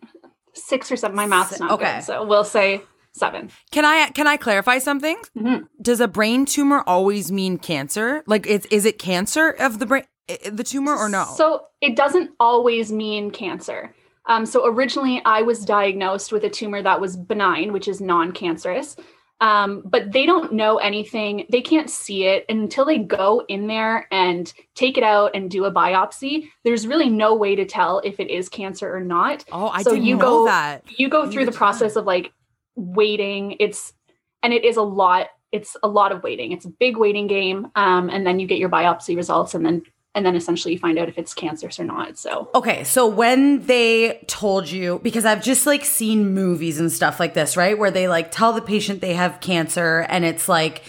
six or seven. My math's not okay. good, so we'll say seven. Can I can I clarify something? Mm-hmm. Does a brain tumor always mean cancer? Like, it's is it cancer of the brain, the tumor, or no? So it doesn't always mean cancer. Um, so originally, I was diagnosed with a tumor that was benign, which is non-cancerous. Um, but they don't know anything. They can't see it until they go in there and take it out and do a biopsy. There's really no way to tell if it is cancer or not. oh, I so didn't you know go- that. you go through the process of like waiting it's and it is a lot it's a lot of waiting it's a big waiting game um, and then you get your biopsy results and then and then essentially you find out if it's cancerous or not so Okay, so when they told you, because I've just like seen movies and stuff like this, right? Where they like tell the patient they have cancer and it's like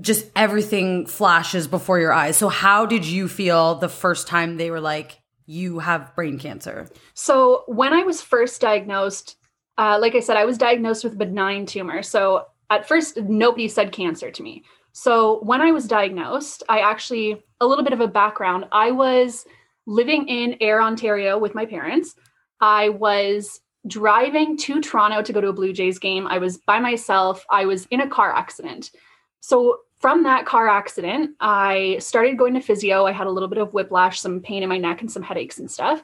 just everything flashes before your eyes. So, how did you feel the first time they were like, you have brain cancer? so when i was first diagnosed uh, like i said i was diagnosed with benign tumor so at first nobody said cancer to me so when i was diagnosed i actually a little bit of a background i was living in Ayr Ontario with my parents. I was driving to Toronto to go to a Blue Jays game. I was by myself. I was in a car accident. So from that car accident, I started going to physio. I had a little bit of whiplash, some pain in my neck, and some headaches and stuff.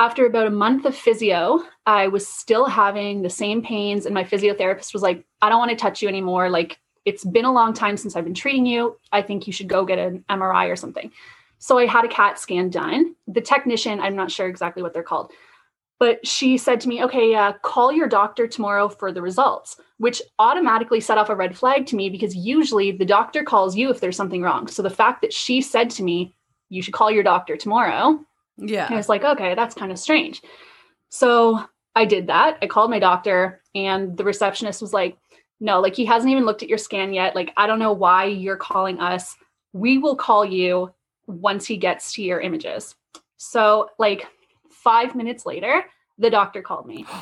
after about a month of physio, I was still having the same pains, and my physiotherapist was like, I don't want to touch you anymore. Like, it's been a long time since I've been treating you. I think you should go get an MRI or something. So I had a CAT scan done. The technician, I'm not sure exactly what they're called, but she said to me, okay, uh, call your doctor tomorrow for the results, which automatically set off a red flag to me because usually the doctor calls you if there's something wrong. So the fact that she said to me, you should call your doctor tomorrow, Yeah. I was like, okay, that's kind of strange. So I did that. I called my doctor, and the receptionist was like, no, like he hasn't even looked at your scan yet. Like, I don't know why you're calling us. We will call you once he gets to your images. So, like, five minutes later, the doctor called me.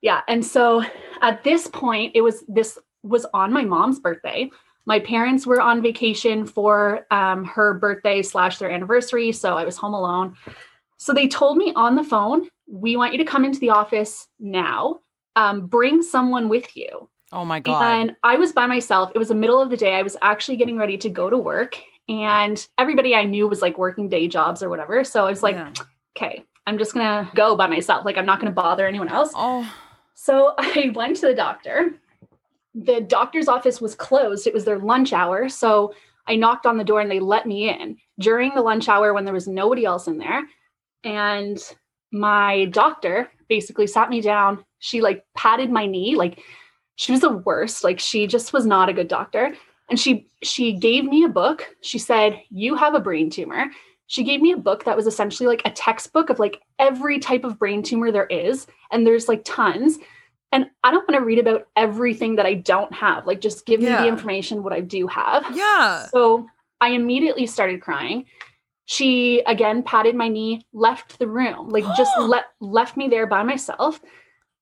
Yeah. And so at this point, it was this was on my mom's birthday. My parents were on vacation for um, her birthday slash their anniversary. So I was home alone. So they told me on the phone, we want you to come into the office now. Um, bring someone with you. Oh my god. And I was by myself. It was the middle of the day. I was actually getting ready to go to work, and everybody I knew was like working day jobs or whatever. So I was like, Yeah. okay, I'm just gonna go by myself. Like, I'm not gonna bother anyone else. oh. So I went to the doctor. The doctor's office was closed. It was their lunch hour. So I knocked on the door and they let me in during the lunch hour when there was nobody else in there. And my doctor basically sat me down. She like patted my knee. Like she was the worst. Like she just was not a good doctor. And she she gave me a book. She said, "You have a brain tumor." She gave me a book that was essentially like a textbook of like every type of brain tumor there is, and there's like tons. And I don't want to read about everything that I don't have. Like just give me the information what I do have. Yeah. So I immediately started crying. She again patted my knee, left the room, like just let left me there by myself.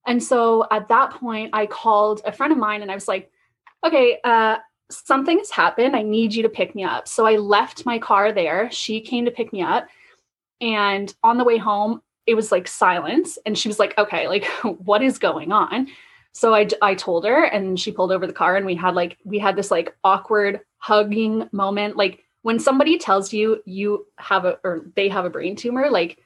And so at that point, I called a friend of mine and I was like, okay, uh, something has happened. I need you to pick me up. So I left my car there. She came to pick me up. And on the way home, it was like silence. And she was like, okay, like, what is going on? So I, I told her, and she pulled over the car, and we had like, we had this like awkward hugging moment. Like, when somebody tells you you have a, or they have a brain tumor, like,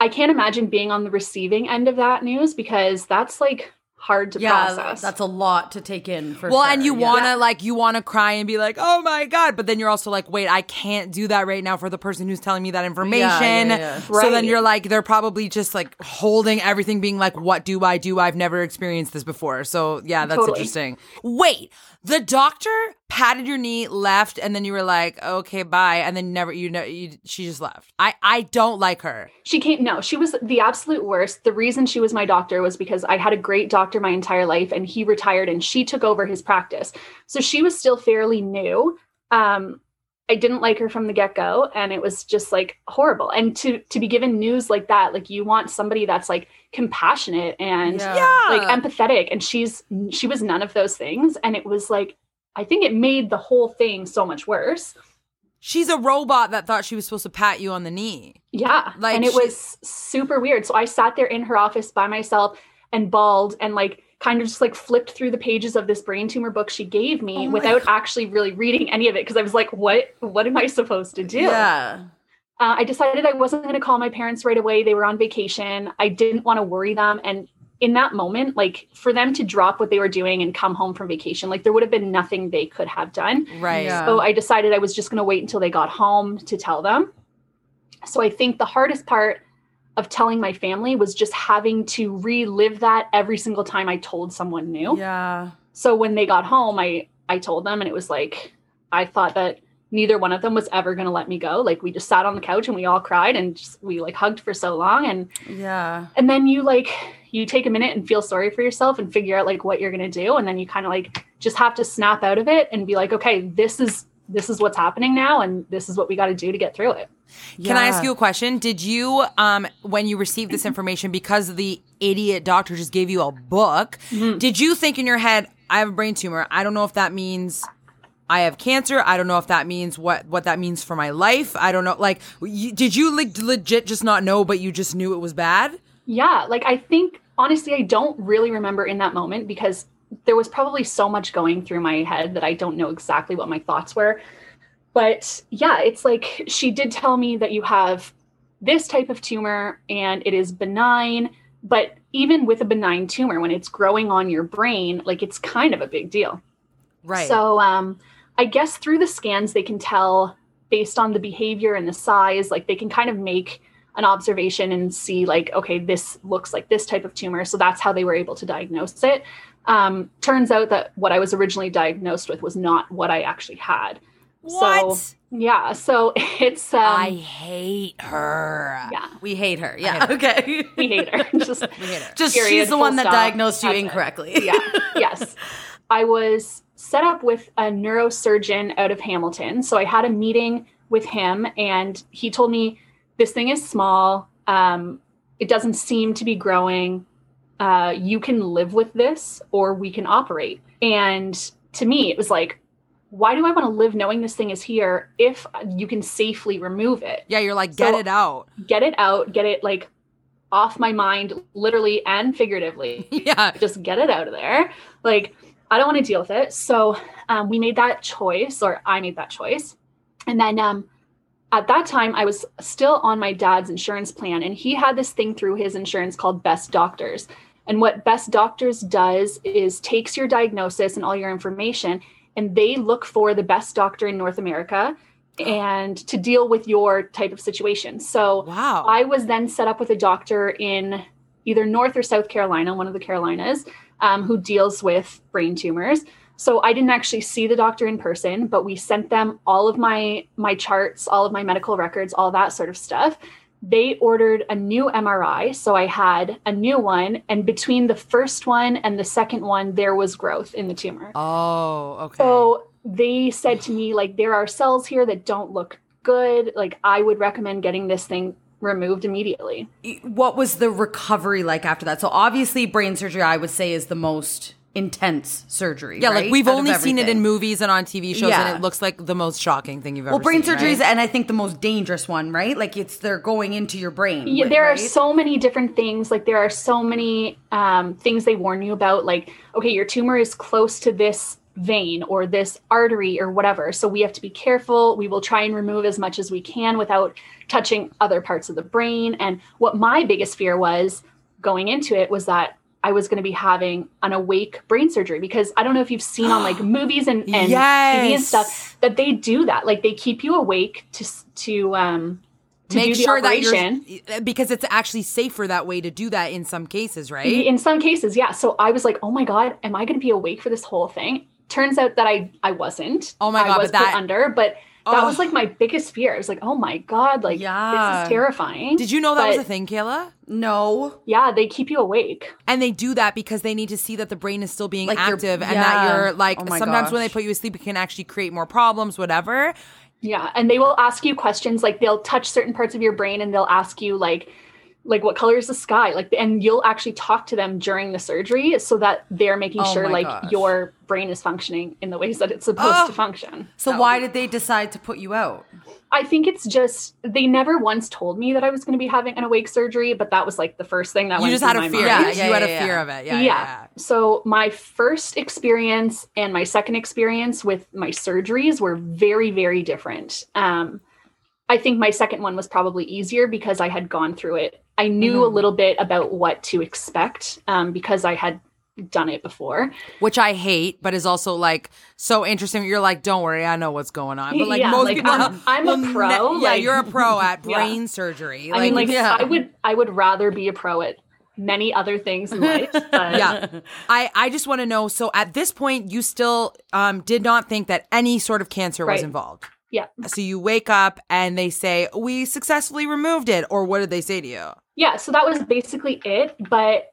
I can't imagine being on the receiving end of that news because that's like hard to Yeah, process. that's a lot to take in for well, sure. and you yeah. wanna like you wanna cry and be like, oh my god, but then you're also like, wait, I can't do that right now for the person who's telling me that information. yeah, yeah. So then you're like, they're probably just like holding everything, being like, what do I do? I've never experienced this before. So yeah, that's Totally. interesting. Wait, the doctor patted your knee, left, and then you were like, okay, bye, and then never, you know, you, she just left. I I don't like her. She came, no, she was the absolute worst. The reason she was my doctor was because I had a great doctor my entire life and he retired and she took over his practice. So she was still fairly new. Um, I didn't like her from the get go and it was just like horrible. And to to be given news like that, like you want somebody that's like compassionate and Yeah. like empathetic and she's she was none of those things and it was like I think it made the whole thing so much worse. She's a robot that thought she was supposed to pat you on the knee. Yeah. Like, and it she- was super weird. So I sat there in her office by myself and bawled and like kind of just like flipped through the pages of this brain tumor book she gave me Oh my without actually really reading any of it because I was like, what what am I supposed to do? Yeah. Uh, I decided I wasn't going to call my parents right away. They were on vacation. I didn't want to worry them. And in that moment, like for them to drop what they were doing and come home from vacation, like there would have been nothing they could have done. Right. Yeah. So I decided I was just going to wait until they got home to tell them. So I think the hardest part of telling my family was just having to relive that every single time I told someone new. Yeah. So when they got home, I I told them and it was like I thought that neither one of them was ever going to let me go. Like we just sat on the couch and we all cried and just, we like hugged for so long and Yeah. and then you like you take a minute and feel sorry for yourself and figure out like what you're going to do and then you kind of like just have to snap out of it and be like okay this is this is what's happening now and this is what we got to do to get through it Can I ask you a question? Did you, um, when you received this information, because the idiot doctor just gave you a book, Mm-hmm. did you think in your head, "I have a brain tumor. I don't know if that means I have cancer. I don't know if that means what what that means for my life. I don't know." Like, you, did you like legit just not know, but you just knew it was bad? yeah like i think honestly i don't really remember in that moment because there was probably so much going through my head that i don't know exactly what my thoughts were but yeah it's like she did tell me that you have this type of tumor and it is benign. But even with a benign tumor, when it's growing on your brain, like it's kind of a big deal. Right. So um, I guess through the scans, they can tell based on the behavior and the size, like they can kind of make an observation and see, like, okay, this looks like this type of tumor. So that's how they were able to diagnose it. Um, turns out that what I was originally diagnosed with was not what I actually had. What? So, yeah. So it's. Um, I hate her. yeah. We hate her. hate Yeah. her. Okay. We hate her. Just We hate her. Just Period, she's the one that stop. diagnosed you That's it. incorrectly. yeah yes i was set up with a neurosurgeon out of hamilton so i had a meeting with him and he told me this thing is small um, it doesn't seem to be growing uh, you can live with this or we can operate and to me it was like why do i want to live knowing this thing is here if you can safely remove it Yeah, you're like, get So- it out. get it out get it like off my mind literally and figuratively Yeah. just get it out of there. Like, I don't want to deal with it. So um, we made that choice, or I made that choice. And then um, at that time, I was still on my dad's insurance plan, and he had this thing through his insurance called Best Doctors. And what Best Doctors does is takes your diagnosis and all your information, and they look for the best doctor in North America and to deal with your type of situation. So Wow. I was then set up with a doctor in either North or South Carolina, one of the Carolinas, um, who deals with brain tumors. So I didn't actually see the doctor in person, but we sent them all of my my charts, all of my medical records, all that sort of stuff. They ordered a new MRI, so I had a new one, and between the first one and the second one, there was growth in the tumor. oh, okay. So they said to me, like, there are cells here that don't look good. Like, I would recommend getting this thing removed immediately. What was the recovery like after that? So obviously, brain surgery, I would say, is the most intense surgery. yeah, right? like we've Out only seen it in movies and on TV shows, Yeah. and it looks like the most shocking thing you've ever seen. Well, brain seen. surgery is, right? and I think the most dangerous one, right? Like it's they're going into your brain. Yeah, wi- there are so many different things. Like, there are so many um, things they warn you about. Like, okay, your tumor is close to this vein or this artery or whatever. So we have to be careful. We will try and remove as much as we can without touching other parts of the brain. And what my biggest fear was going into it was that I was going to be having an awake brain surgery because I don't know if you've seen on like movies and, and TV and stuff that they do that. Like they keep you awake to to um to Make sure that you're because it's actually safer that way to do that in some cases, right? In some cases, yeah. So I was like, "Oh my god, am I going to be awake for this whole thing?" Turns out that I I wasn't. Oh my god, I was but that- put under, but that Oh. was like my biggest fear. I was like, "Oh my god, like Yeah. this is terrifying." Did you know that was a thing, Kayla? no. Yeah, they keep you awake. And they do that because they need to see that the brain is still being Like you're- active and yeah. that you're like Oh my sometimes when they put you asleep it can actually create more problems, whatever. Yeah, and they will ask you questions like they'll touch certain parts of your brain and they'll ask you like like what color is the sky like and you'll actually talk to them during the surgery so that they're making Oh sure like gosh. your brain is functioning in the ways that it's supposed Oh. to function. So why did they decide to put you out? I think it's just they never once told me that I was going to be having an awake surgery, but that was like the first thing that You went just had a my fear. mind. Yeah, you yeah, had a yeah, fear yeah. of it. Yeah, Yeah. yeah. yeah. So my first experience and my second experience with my surgeries were very, very different. Um, I think my second one was probably easier because I had gone through it. I knew Mm-hmm. a little bit about what to expect um, because I had done it before. Which I hate, but is also like so interesting. You're like, don't worry, I know what's going on. But like Yeah, most like, people, I'm- I'm a pro, yeah, like- you're a pro at Yeah. brain surgery. I mean, like yeah. I would, I would rather be a pro at many other things in life. But yeah i i just want to know so at this point you still um did not think that any sort of cancer was involved yeah, so you wake up and they say we successfully removed it or what did they say to you yeah. So that was basically it. But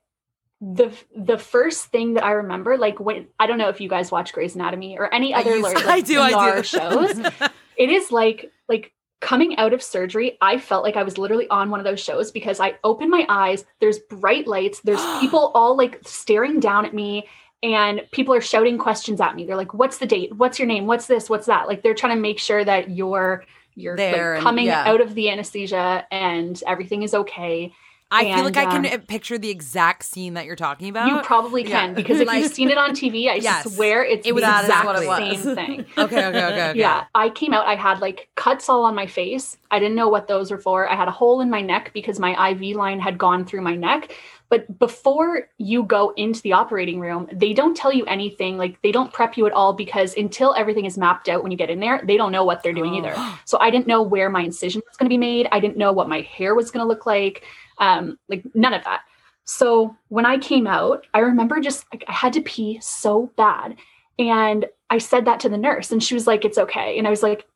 the the first thing that I remember, like when I don't know if you guys watch Grey's Anatomy or any other like, I do, I do. Shows. it is like like coming out of surgery i felt like i was literally on one of those shows because i open my eyes there's bright lights there's people all like staring down at me and people are shouting questions at me they're like what's the date what's your name what's this what's that like they're trying to make sure that you're you're like, There and- coming yeah. out of the anesthesia and everything is okay I feel And, like I can um, uh, picture the exact scene that you're talking about. You probably can Yeah. because if Like- you've seen it on TV, I Yes. swear it's It was the exact what it was. same thing. okay, okay, okay, okay. Yeah, I came out. I had like cuts all on my face. I didn't know what those were for. I had a hole in my neck because my IV line had gone through my neck. But before you go into the operating room, they don't tell you anything. Like they don't prep you at all because until everything is mapped out when you get in there, they don't know what they're doing either. So I didn't know where my incision was going to be made. I didn't know what my hair was going to look like. Um, like none of that. So when I came out, I remember just like I had to pee so bad. And I said that to the nurse, and she was like, It's okay. And I was like,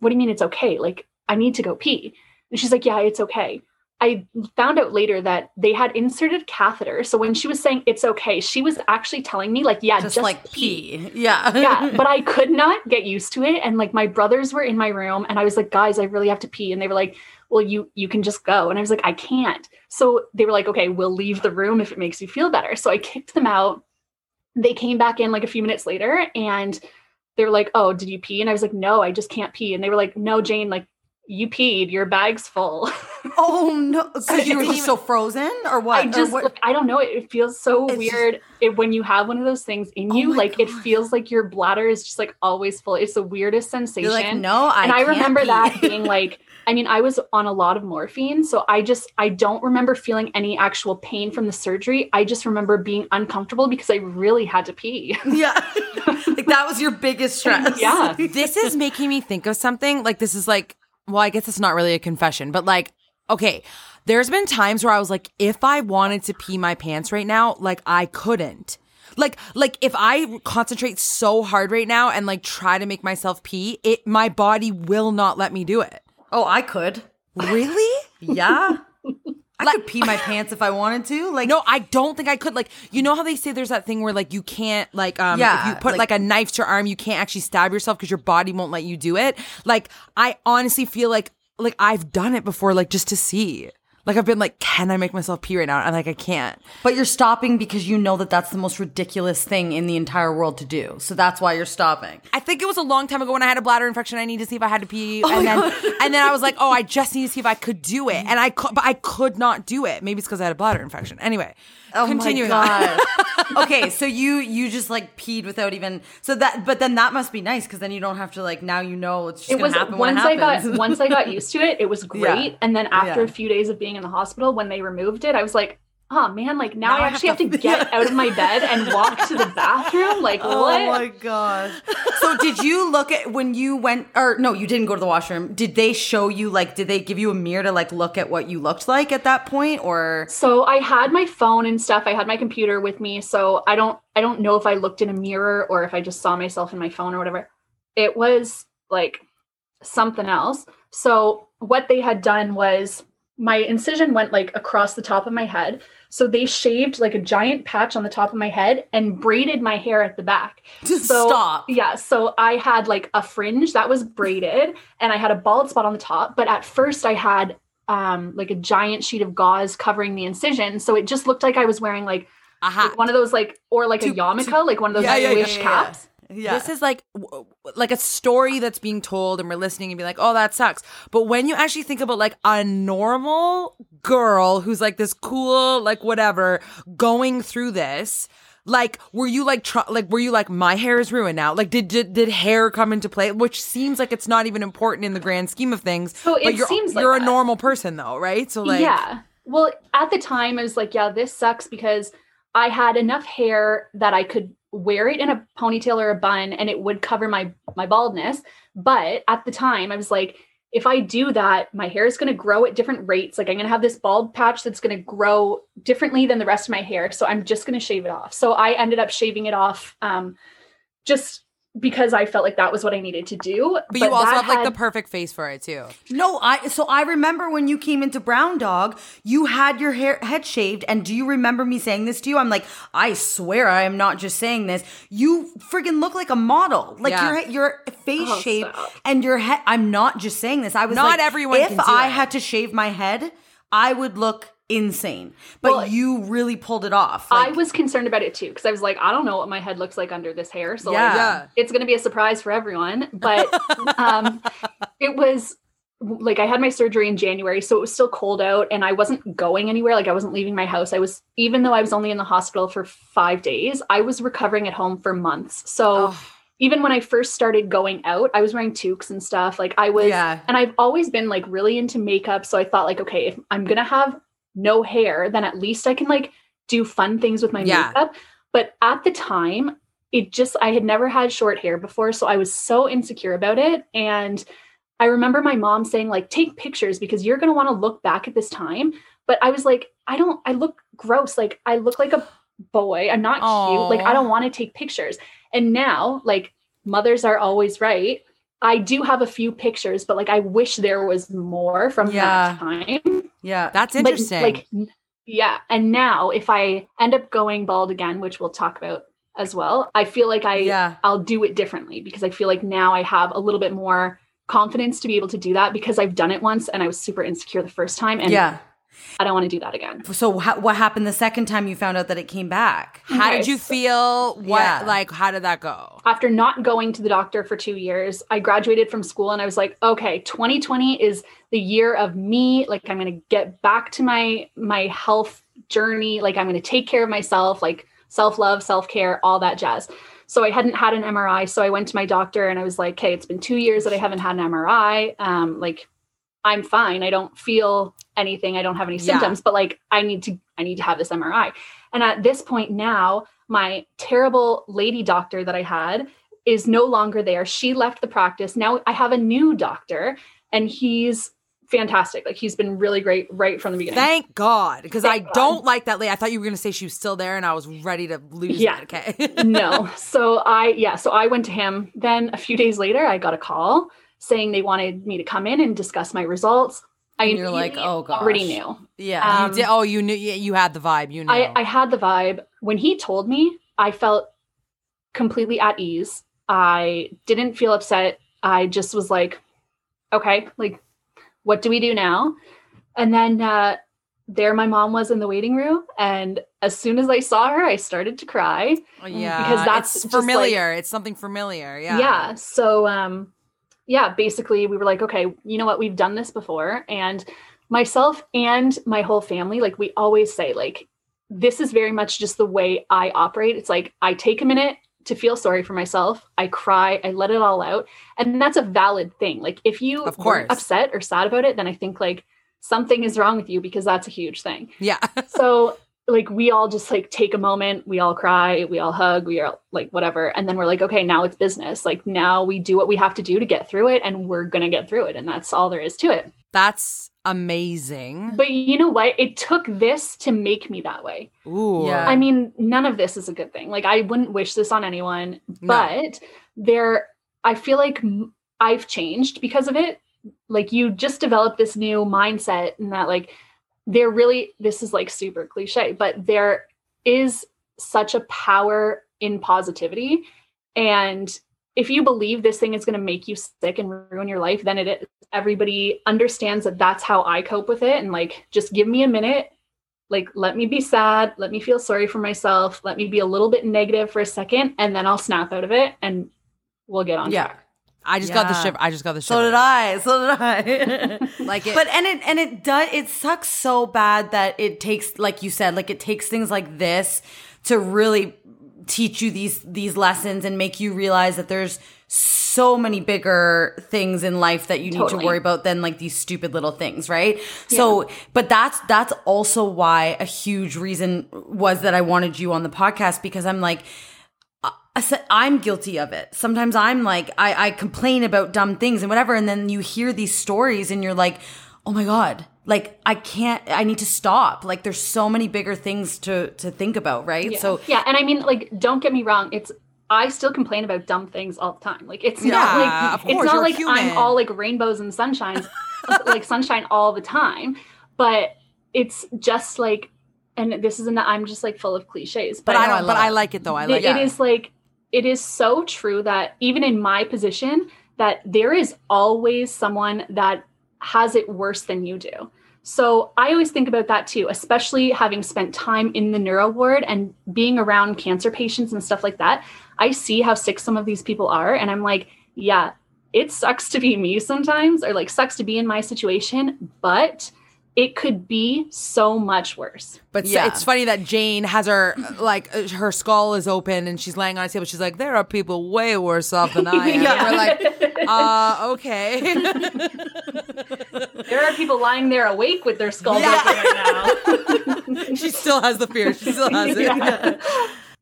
What do you mean it's okay? Like, I need to go pee. And she's like, Yeah, it's okay. I found out later that they had inserted catheter. So when she was saying it's okay, she was actually telling me, like, yeah, just, just, like pee. pee. Yeah. yeah, but I could not get used to it. And like my brothers were in my room and I was like, guys, I really have to pee. And they were like, well, you you can just go. And I was like, I can't. So they were like, okay, we'll leave the room if it makes you feel better. So I kicked them out. They came back in like a few minutes later and they were like, oh, did you pee? And I was like, no, I just can't pee. And they were like, no, Jane, like you peed, your bag's full. Oh no! Because you were just so frozen, or what? I just, what- like, I don't know. It, it feels so It's just- weird it, when you have one of those things in Oh you. my like it feels like your bladder is just like always full. It's the weirdest sensation. You're like, no, I. and I can't remember pee." that being like, I mean, I was on a lot of morphine, so I just I don't remember feeling any actual pain from the surgery. I just remember being uncomfortable because I really had to pee. yeah, like that was your biggest stress. yeah. this is making me think of something like this is like well i guess it's not really a confession but like okay there's been times where i was like if i wanted to pee my pants right now like i couldn't like like if i concentrate so hard right now and like try to make myself pee it my body will not let me do it Oh, I could. really Yeah. I could pee my pants if I wanted to. Like no i don't think i could like you know how they say there's that thing where like you can't like um Yeah, if you put like- like, a knife to your arm you can't actually stab yourself because your body won't let you do it like i honestly feel like like i've done it before like just to see like i've been like can i make myself pee right now and I'm like i can't But you're stopping because you know that that's the most ridiculous thing in the entire world to do. So that's why you're stopping. I think it was a long time ago when I had a bladder infection. I need to see if I had to pee, oh and then and then I was like, oh, I just need to see if I could do it, and I could, but I could not do it. Maybe it's because I had a bladder infection. Anyway, Oh continuing my on. god. okay, so you you just like peed without even so that but then that must be nice because then you don't have to like now you know it's just it gonna was happen when once it I got once I got used to it, it was great. And then after Yeah. a few days of being in the hospital, when they removed it, I was like, oh man, like now, Now I I have actually have to, to- get out of my bed and walk to the bathroom. Like Oh what? my gosh. so did you look at when you went or no, you didn't go to the washroom. Did they show you like did they give you a mirror to like look at what you looked like at that point or So I had my phone and stuff. I had my computer with me. So I don't I don't know if I looked in a mirror or if I just saw myself in my phone or whatever. It was like something else. So what they had done was my incision went like across the top of my head. So they shaved like a giant patch on the top of my head and braided my hair at the back. So stop? yeah, so I had like a fringe that was braided and I had a bald spot on the top, but at first I had um like a giant sheet of gauze covering the incision, so it just looked like I was wearing like, like one of those like or like To- a yarmulke, like one of those Yeah, yeah, yeah, yeah. caps. Yeah. This is like w- like a story that's being told, and we're listening and be like, "Oh, that sucks." But when you actually think about like a normal girl who's like this cool, like whatever, going through this, like, were you like, tr- like, were you like, my hair is ruined now? Like, did, did did hair come into play? Which seems like it's not even important in the grand scheme of things. So but it you're, seems like you're a normal person though, right? So like, yeah. Well, at the time I was like, yeah, this sucks because I had enough hair that I could wear it in a ponytail or a bun and it would cover my my baldness. But at the time I was like, if I do that, my hair is going to grow at different rates. Like I'm going to have this bald patch that's going to grow differently than the rest of my hair. So I'm just going to shave it off. So I ended up shaving it off um just because I felt like that was what I needed to do. but, you also that have like the perfect face for it too. No, I so I remember when you came into Brown Dog, you had your hair head shaved, and do you remember me saying this to you? I'm like, I swear I am not just saying this. You friggin' look like a model. Like Yeah. your your face Oh, shape stop. and your head. I'm not just saying this. I was Not like, everyone If can do I it. had to shave my head, I would look insane. But Well, you really pulled it off. I was concerned about it too because I was like, I don't know what my head looks like under this hair, so Yeah. like, Yeah. it's going to be a surprise for everyone. But um, it was like I had my surgery in January, so it was still cold out and I wasn't going anywhere. Like I wasn't leaving my house. I was, even though I was only in the hospital for five days, I was recovering at home for months. So Oh. even when I first started going out, I was wearing toques and stuff. Like I was, Yeah. and I've always been like really into makeup. So I thought like, okay, if I'm gonna have no hair, then at least I can like do fun things with my Yeah. makeup. But at the time, it just I had never had short hair before, so I was so insecure about it. And I remember my mom saying, like, take pictures because you're gonna want to look back at this time. But I was like, I don't, I look gross. Like I look like a boy. I'm not cute. Like I don't want to take pictures. And now, like, mothers are always right. I do have a few pictures, but like I wish there was more from Yeah. that time. Yeah. That's But, interesting. like, yeah. And now, if I end up going bald again, which we'll talk about as well, I feel like I Yeah. I'll do it differently because I feel like now I have a little bit more confidence to be able to do that because I've done it once and I was super insecure the first time, and yeah. I don't want to do that again. So ha- what happened the second time you found out that it came back? how Okay, did you so- feel? What Yeah. like? How did that go? after not going to the doctor for two years, I graduated from school and I was like, okay, 2020 is the year of me. Like I'm gonna get back to my my health journey. Like I'm gonna take care of myself, like self-love, self-care, all that jazz. So I hadn't had an MRI. So I went to my doctor and I was like, okay, it's been two years that I haven't had an MRI. Um, like I'm fine. I don't feel anything. I don't have any Yeah. symptoms, but like I need to I need to have this MRI. And at this point now, my terrible lady doctor that I had is no longer there. She left the practice. Now I have a new doctor and he's fantastic. Like he's been really great right from the beginning. Thank God, because I God. don't like that lady. I thought you were gonna say she was still there, and I was ready to lose Yeah. it. Okay. no. So I yeah, so I went to him. Then a few days later I got a call saying they wanted me to come in and discuss my results. I And you're like, oh, gosh. already knew. Yeah. Um, you did. Oh, you knew. You, you had the vibe. You knew. I, I had the vibe. When he told me, I felt completely at ease. I didn't feel upset. I just was like, okay, like, what do we do now? And then uh, there my mom was in the waiting room. And as soon as I saw her, I started to cry. Oh, yeah, because that's just like- familiar. it's something familiar. Yeah. yeah so um yeah basically we were like okay you know what? We've done this before. And myself and my whole family like we always say like this is very much just the way i operate. It's like i take a minute to feel sorry for myself. I cry. I let it all out. And that's a valid thing. Like if you Of course. upset or sad about it then i think like something is wrong with you because that's a huge thing. Yeah. so like we all just like take a moment we all cry we all hug we are like whatever and then we're like okay now it's business like now we do what we have to do to get through it and we're gonna get through it and that's all there is to it That's amazing. but you know what it took this to make me that way Ooh. Yeah. i mean none of this is a good thing like i wouldn't wish this on anyone No. but there i feel like i've changed because of it like you just develop this new mindset and that like there really this is like super cliche but there is such a power in positivity. And if you believe this thing is going to make you sick and ruin your life then it is everybody understands that that's how i cope with it. And like just give me a minute. Like let me be sad. Let me feel sorry for myself. Let me be a little bit negative for a second and then i'll snap out of it and we'll get on Yeah. track I just got the Yeah. shiver. I just got the ship. So did I. So did I. Like it- but and it and it does. It sucks so bad that it takes, like you said, like it takes things like this to really teach you these these lessons and make you realize that there's so many bigger things in life that you need to worry about than like these stupid little things, right? So, but that's that's also why a huge reason was that I wanted you on the podcast because I'm like. I I'm guilty of it. Sometimes I'm like I, I complain about dumb things and whatever, and then you hear these stories and you're like, oh my god, like I can't. I need to stop. Like there's so many bigger things to to think about, right? Yeah. So yeah, and I mean, like, don't get me wrong. It's I still complain about dumb things all the time. Like, it's Yeah, not like it's not like human. I'm all like rainbows and sunshines, like sunshine all the time. But it's just like, and this isn't. I'm just like full of cliches. but But I don't. but love I like it though. I it- like it it. is like it is so true that even in my position, that there is always someone that has it worse than you do. So I always think about that too, especially having spent time in the neuro ward and being around cancer patients and stuff like that. I see how sick some of these people are, and I'm like, yeah, it sucks to be me sometimes, or like sucks to be in my situation, but it could be so much worse. But Yeah. it's funny that Jane has her like uh, her skull is open and she's laying on a table. She's like, "There are people way worse off than I am." Yeah. We're like, "Uh, okay." There are people lying there awake with their skulls Yeah. open right now. she still has the fear. She still has it. Yeah.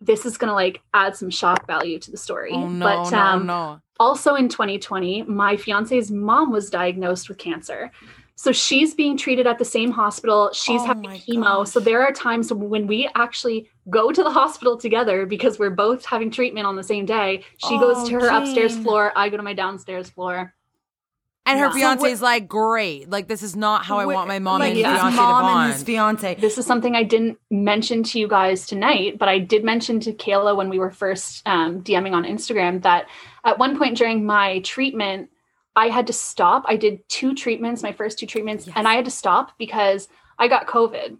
this is gonna like add some shock value to the story. Oh no, but no, um, no. also in 2020, my fiance's mom was diagnosed with cancer. So she's being treated at the same hospital. She's Oh having chemo. gosh. So there are times when we actually go to the hospital together because we're both having treatment on the same day. She Oh, goes to her upstairs floor. I go to my downstairs floor. And her Yeah. So fiance is like, "Great. Like this is not how I want my mom like and his fiance to bond." and his fiance. This is something I didn't mention to you guys tonight, but I did mention to Kayla when we were first um, DMing on Instagram that at one point during my treatment, I had to stop. I did two treatments, my first two treatments, and I had to stop because I got COVID.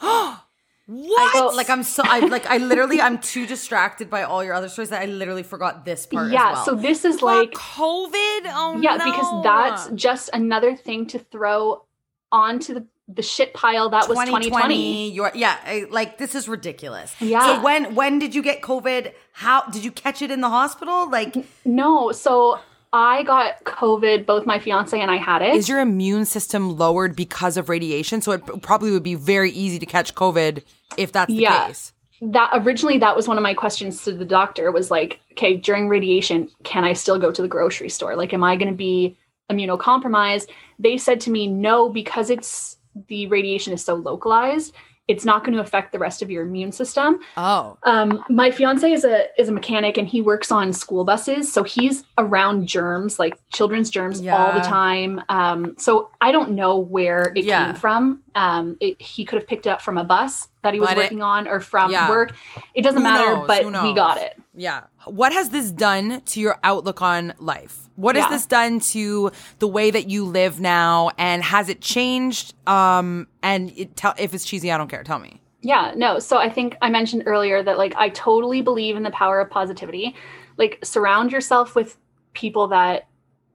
what? I go like I'm so I like I literally I'm too distracted by all your other stories that I literally forgot this part. yeah, as well. so this is like like COVID? Oh yeah, no. because that's just another thing to throw onto the the shit pile that was 2020. You're, yeah, I- like this is ridiculous. Yeah. So when when did you get COVID? How did you catch it in the hospital? Like No, so I got COVID, both my fiance and I had it. is your immune system lowered because of radiation? So it probably would be very easy to catch COVID if that's the Yeah. case. that originally that was one of my questions to the doctor was like okay during radiation can i still go to the grocery store like am i going to be immunocompromised they said to me no because it's the radiation is so localized it's not going to affect the rest of your immune system Oh. um, my fiance is a is a mechanic and he works on school buses so he's around germs like children's germs all the time um, so i don't know where it Yeah. came from um, it, he could have picked it up from a bus that he was But it- working on or from Yeah. work it doesn't Who matter knows? but we got it Yeah. What has this done to your outlook on life? What has this done to the way that you live now? And has it changed? Um, and it tell if it's cheesy, I don't care. Tell me. Yeah, no. So I think I mentioned earlier that like I totally believe in the power of positivity. Like surround yourself with people that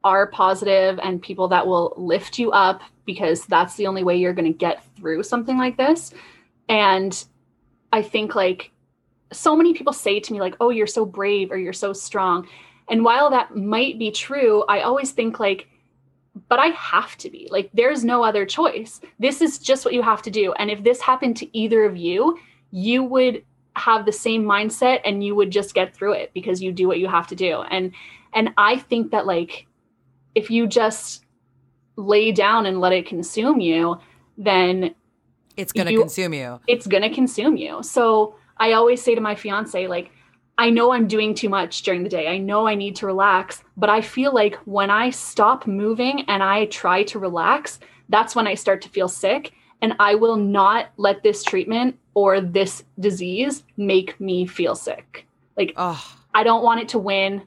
are positive and people that will lift you up because that's the only way you're going to get through something like this. And I think like so many people say to me like, "Oh, you're so brave or you're so strong." And while that might be true, I always think like but I have to be. Like, there's no other choice. This is just what you have to do. And if this happened to either of you, you would have the same mindset and you would just get through it because you do what you have to do. And and I think that like if you just lay down and let it consume you, then It's gonna You- consume you. it's going to consume you. So I always say to my fiance, like, I know I'm doing too much during the day. I know I need to relax, but I feel like when I stop moving and I try to relax, that's when I start to feel sick. And I will not let this treatment or this disease make me feel sick. Like, Oh, I don't want it to win.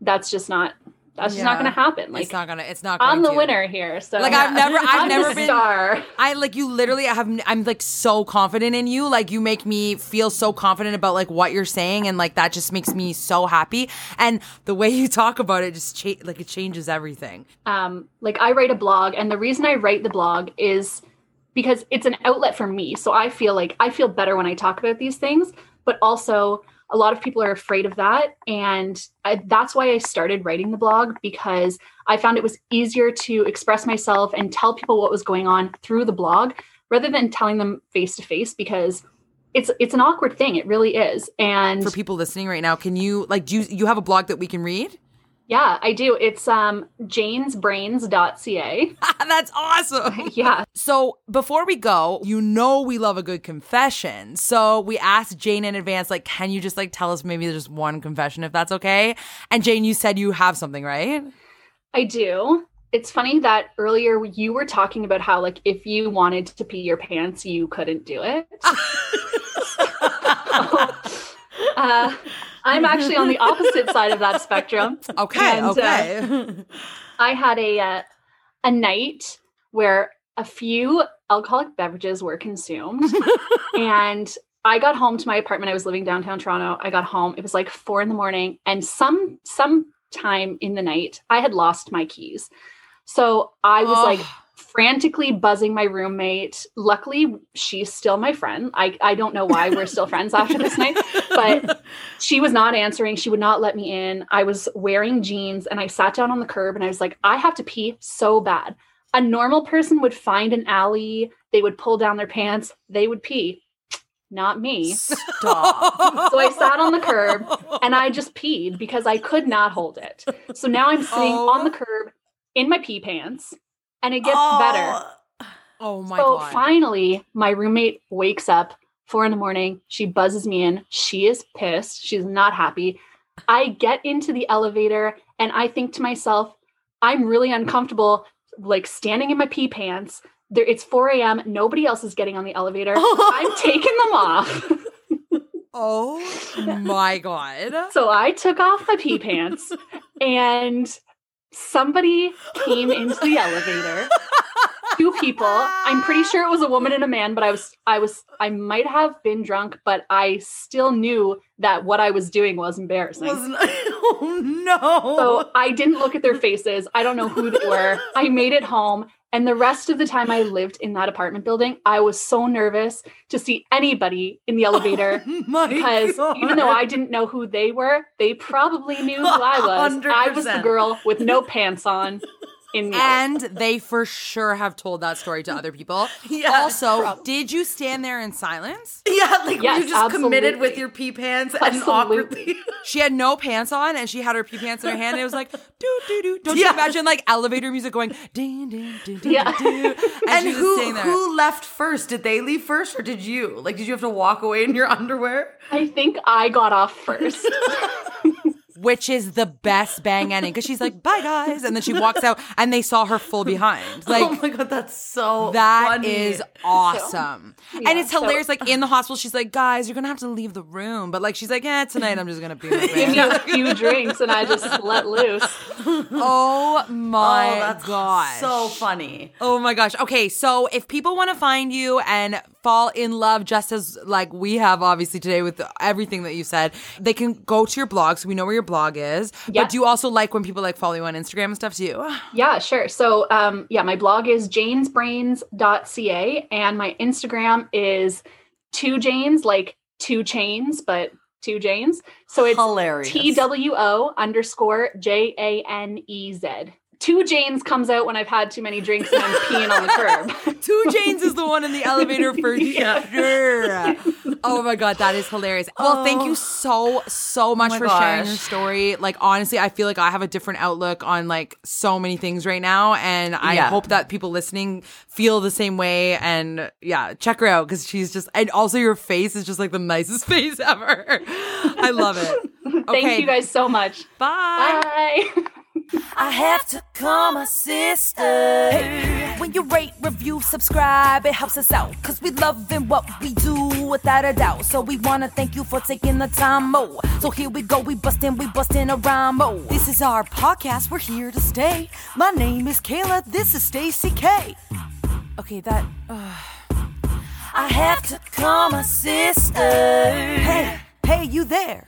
That's just not, that's just not going to happen. Like, it's not gonna. It's not. Going I'm the to. winner here. So, Like, I've never- I've I'm never been- star. I like you literally I have I'm like so confident in you like you make me feel so confident about like what you're saying and like that just makes me so happy and the way you talk about it just cha- like it changes everything. um, like I write a blog, and the reason I write the blog is because it's an outlet for me. So I feel like I feel better when I talk about these things, but also a lot of people are afraid of that. And I, that's why I started writing the blog because I found it was easier to express myself and tell people what was going on through the blog rather than telling them face to face because it's it's an awkward thing. It really is. And For people listening right now, can you like do you, you have a blog that we can read? Yeah, I do. It's um janesbrains.ca. That's awesome. Yeah. So before we go, you know we love a good confession. So we asked Jane in advance, like, can you just like tell us maybe just one confession if that's okay? And Jane, you said you have something, right? I do. It's funny that earlier you were talking about how, like, if you wanted to pee your pants, you couldn't do it. uh, I'm actually on the opposite side of that spectrum. Okay, And, uh, okay. I had a uh, a night where a few alcoholic beverages were consumed, and I got home to my apartment. I was living downtown Toronto. I got home. It was like four in the morning, and some some time in the night, I had lost my keys. So I was like Oh. Frantically buzzing my roommate. Luckily, she's still my friend. I, I don't know why we're still friends after this night, but she was not answering. She would not let me in. I was wearing jeans and I sat down on the curb and I was like, I have to pee so bad. A normal person would find an alley, they would pull down their pants, they would pee. Not me. Stop. So I sat on the curb and I just peed because I could not hold it. So now I'm sitting Oh. on the curb in my pee pants and it gets better. Oh, oh my god. so god. finally, my roommate wakes up four in the morning. She buzzes me in. She is pissed. She's not happy. I get into the elevator and I think to myself, I'm really uncomfortable, like standing in my pee pants. There, it's 4 a.m. Nobody else is getting on the elevator. I'm taking them off. Oh my god. So I took off my pee pants and somebody came into the elevator. Two people. I'm pretty sure it was a woman and a man, but I was I was I might have been drunk, but I still knew that what I was doing was embarrassing. Wasn't oh no. so I didn't look at their faces. I don't know who they were. I made it home. And the rest of the time I lived in that apartment building, I was so nervous to see anybody in the elevator my because even though I didn't know who they were, they probably knew who I was. I was the girl with no pants on And they for sure have told that story to other people. Yeah, also, prob- did you stand there in silence? Yeah, like Yes, you just committed with your pee pants and Absolutely. awkwardly. She had no pants on and she had her pee pants in her hand. And it was like, doo doo doo. Don't Yeah. you imagine like elevator music going ding ding ding ding Yeah. ding. And, And who who left first? Did they leave first or did you? Like did you have to walk away in your underwear? I think I got off first. Which is the best bang ending because she's like, "Bye guys," and then she walks out, and they saw her full behind. Oh like, oh my god, that's so that funny. is awesome, yeah, and it's so- hilarious. Like in the hospital, she's like, "Guys, you're gonna have to leave the room," but like she's like, "Yeah, tonight I'm just gonna be." me pants." a few drinks and I just let loose. oh my oh, gosh, so funny. Oh my gosh. Okay, so if people want to find you and fall in love just as like we have obviously today with everything that you said, they can go to your blog so we know where your blog is. Yeah. But do you also like when people like follow you on Instagram and stuff too? Yeah, sure. So, um, yeah, my blog is janesbrains.ca and my Instagram is two Janes, like two chains, but two Janes. So it's Hilarious. T W O underscore J A N E Z. Two Janes comes out when I've had too many drinks and I'm peeing on the curb. Two Janes is the one in the elevator for sure. Oh my god, that is hilarious. Well, thank you oh. so so oh much Oh for sharing your story. Like honestly, I feel like I have a different outlook on like so many things right now, and I Yeah. hope that people listening feel the same way. And yeah, check her out because she's just and also your face is just like the nicest face ever. I love it. Thank Okay, you guys so much. Bye. Bye. I have to call my sister. Hey, when you rate, review, subscribe, it helps us out. Cause we loving what we do without a doubt. So we wanna thank you for taking the time, mo. So here we go, we bustin', we bustin' a rhyme, mo. This is our podcast, we're here to stay. My name is Kayla, this is Stacy K. Okay, that. Uh, I have to call my sister. Hey, hey, you there?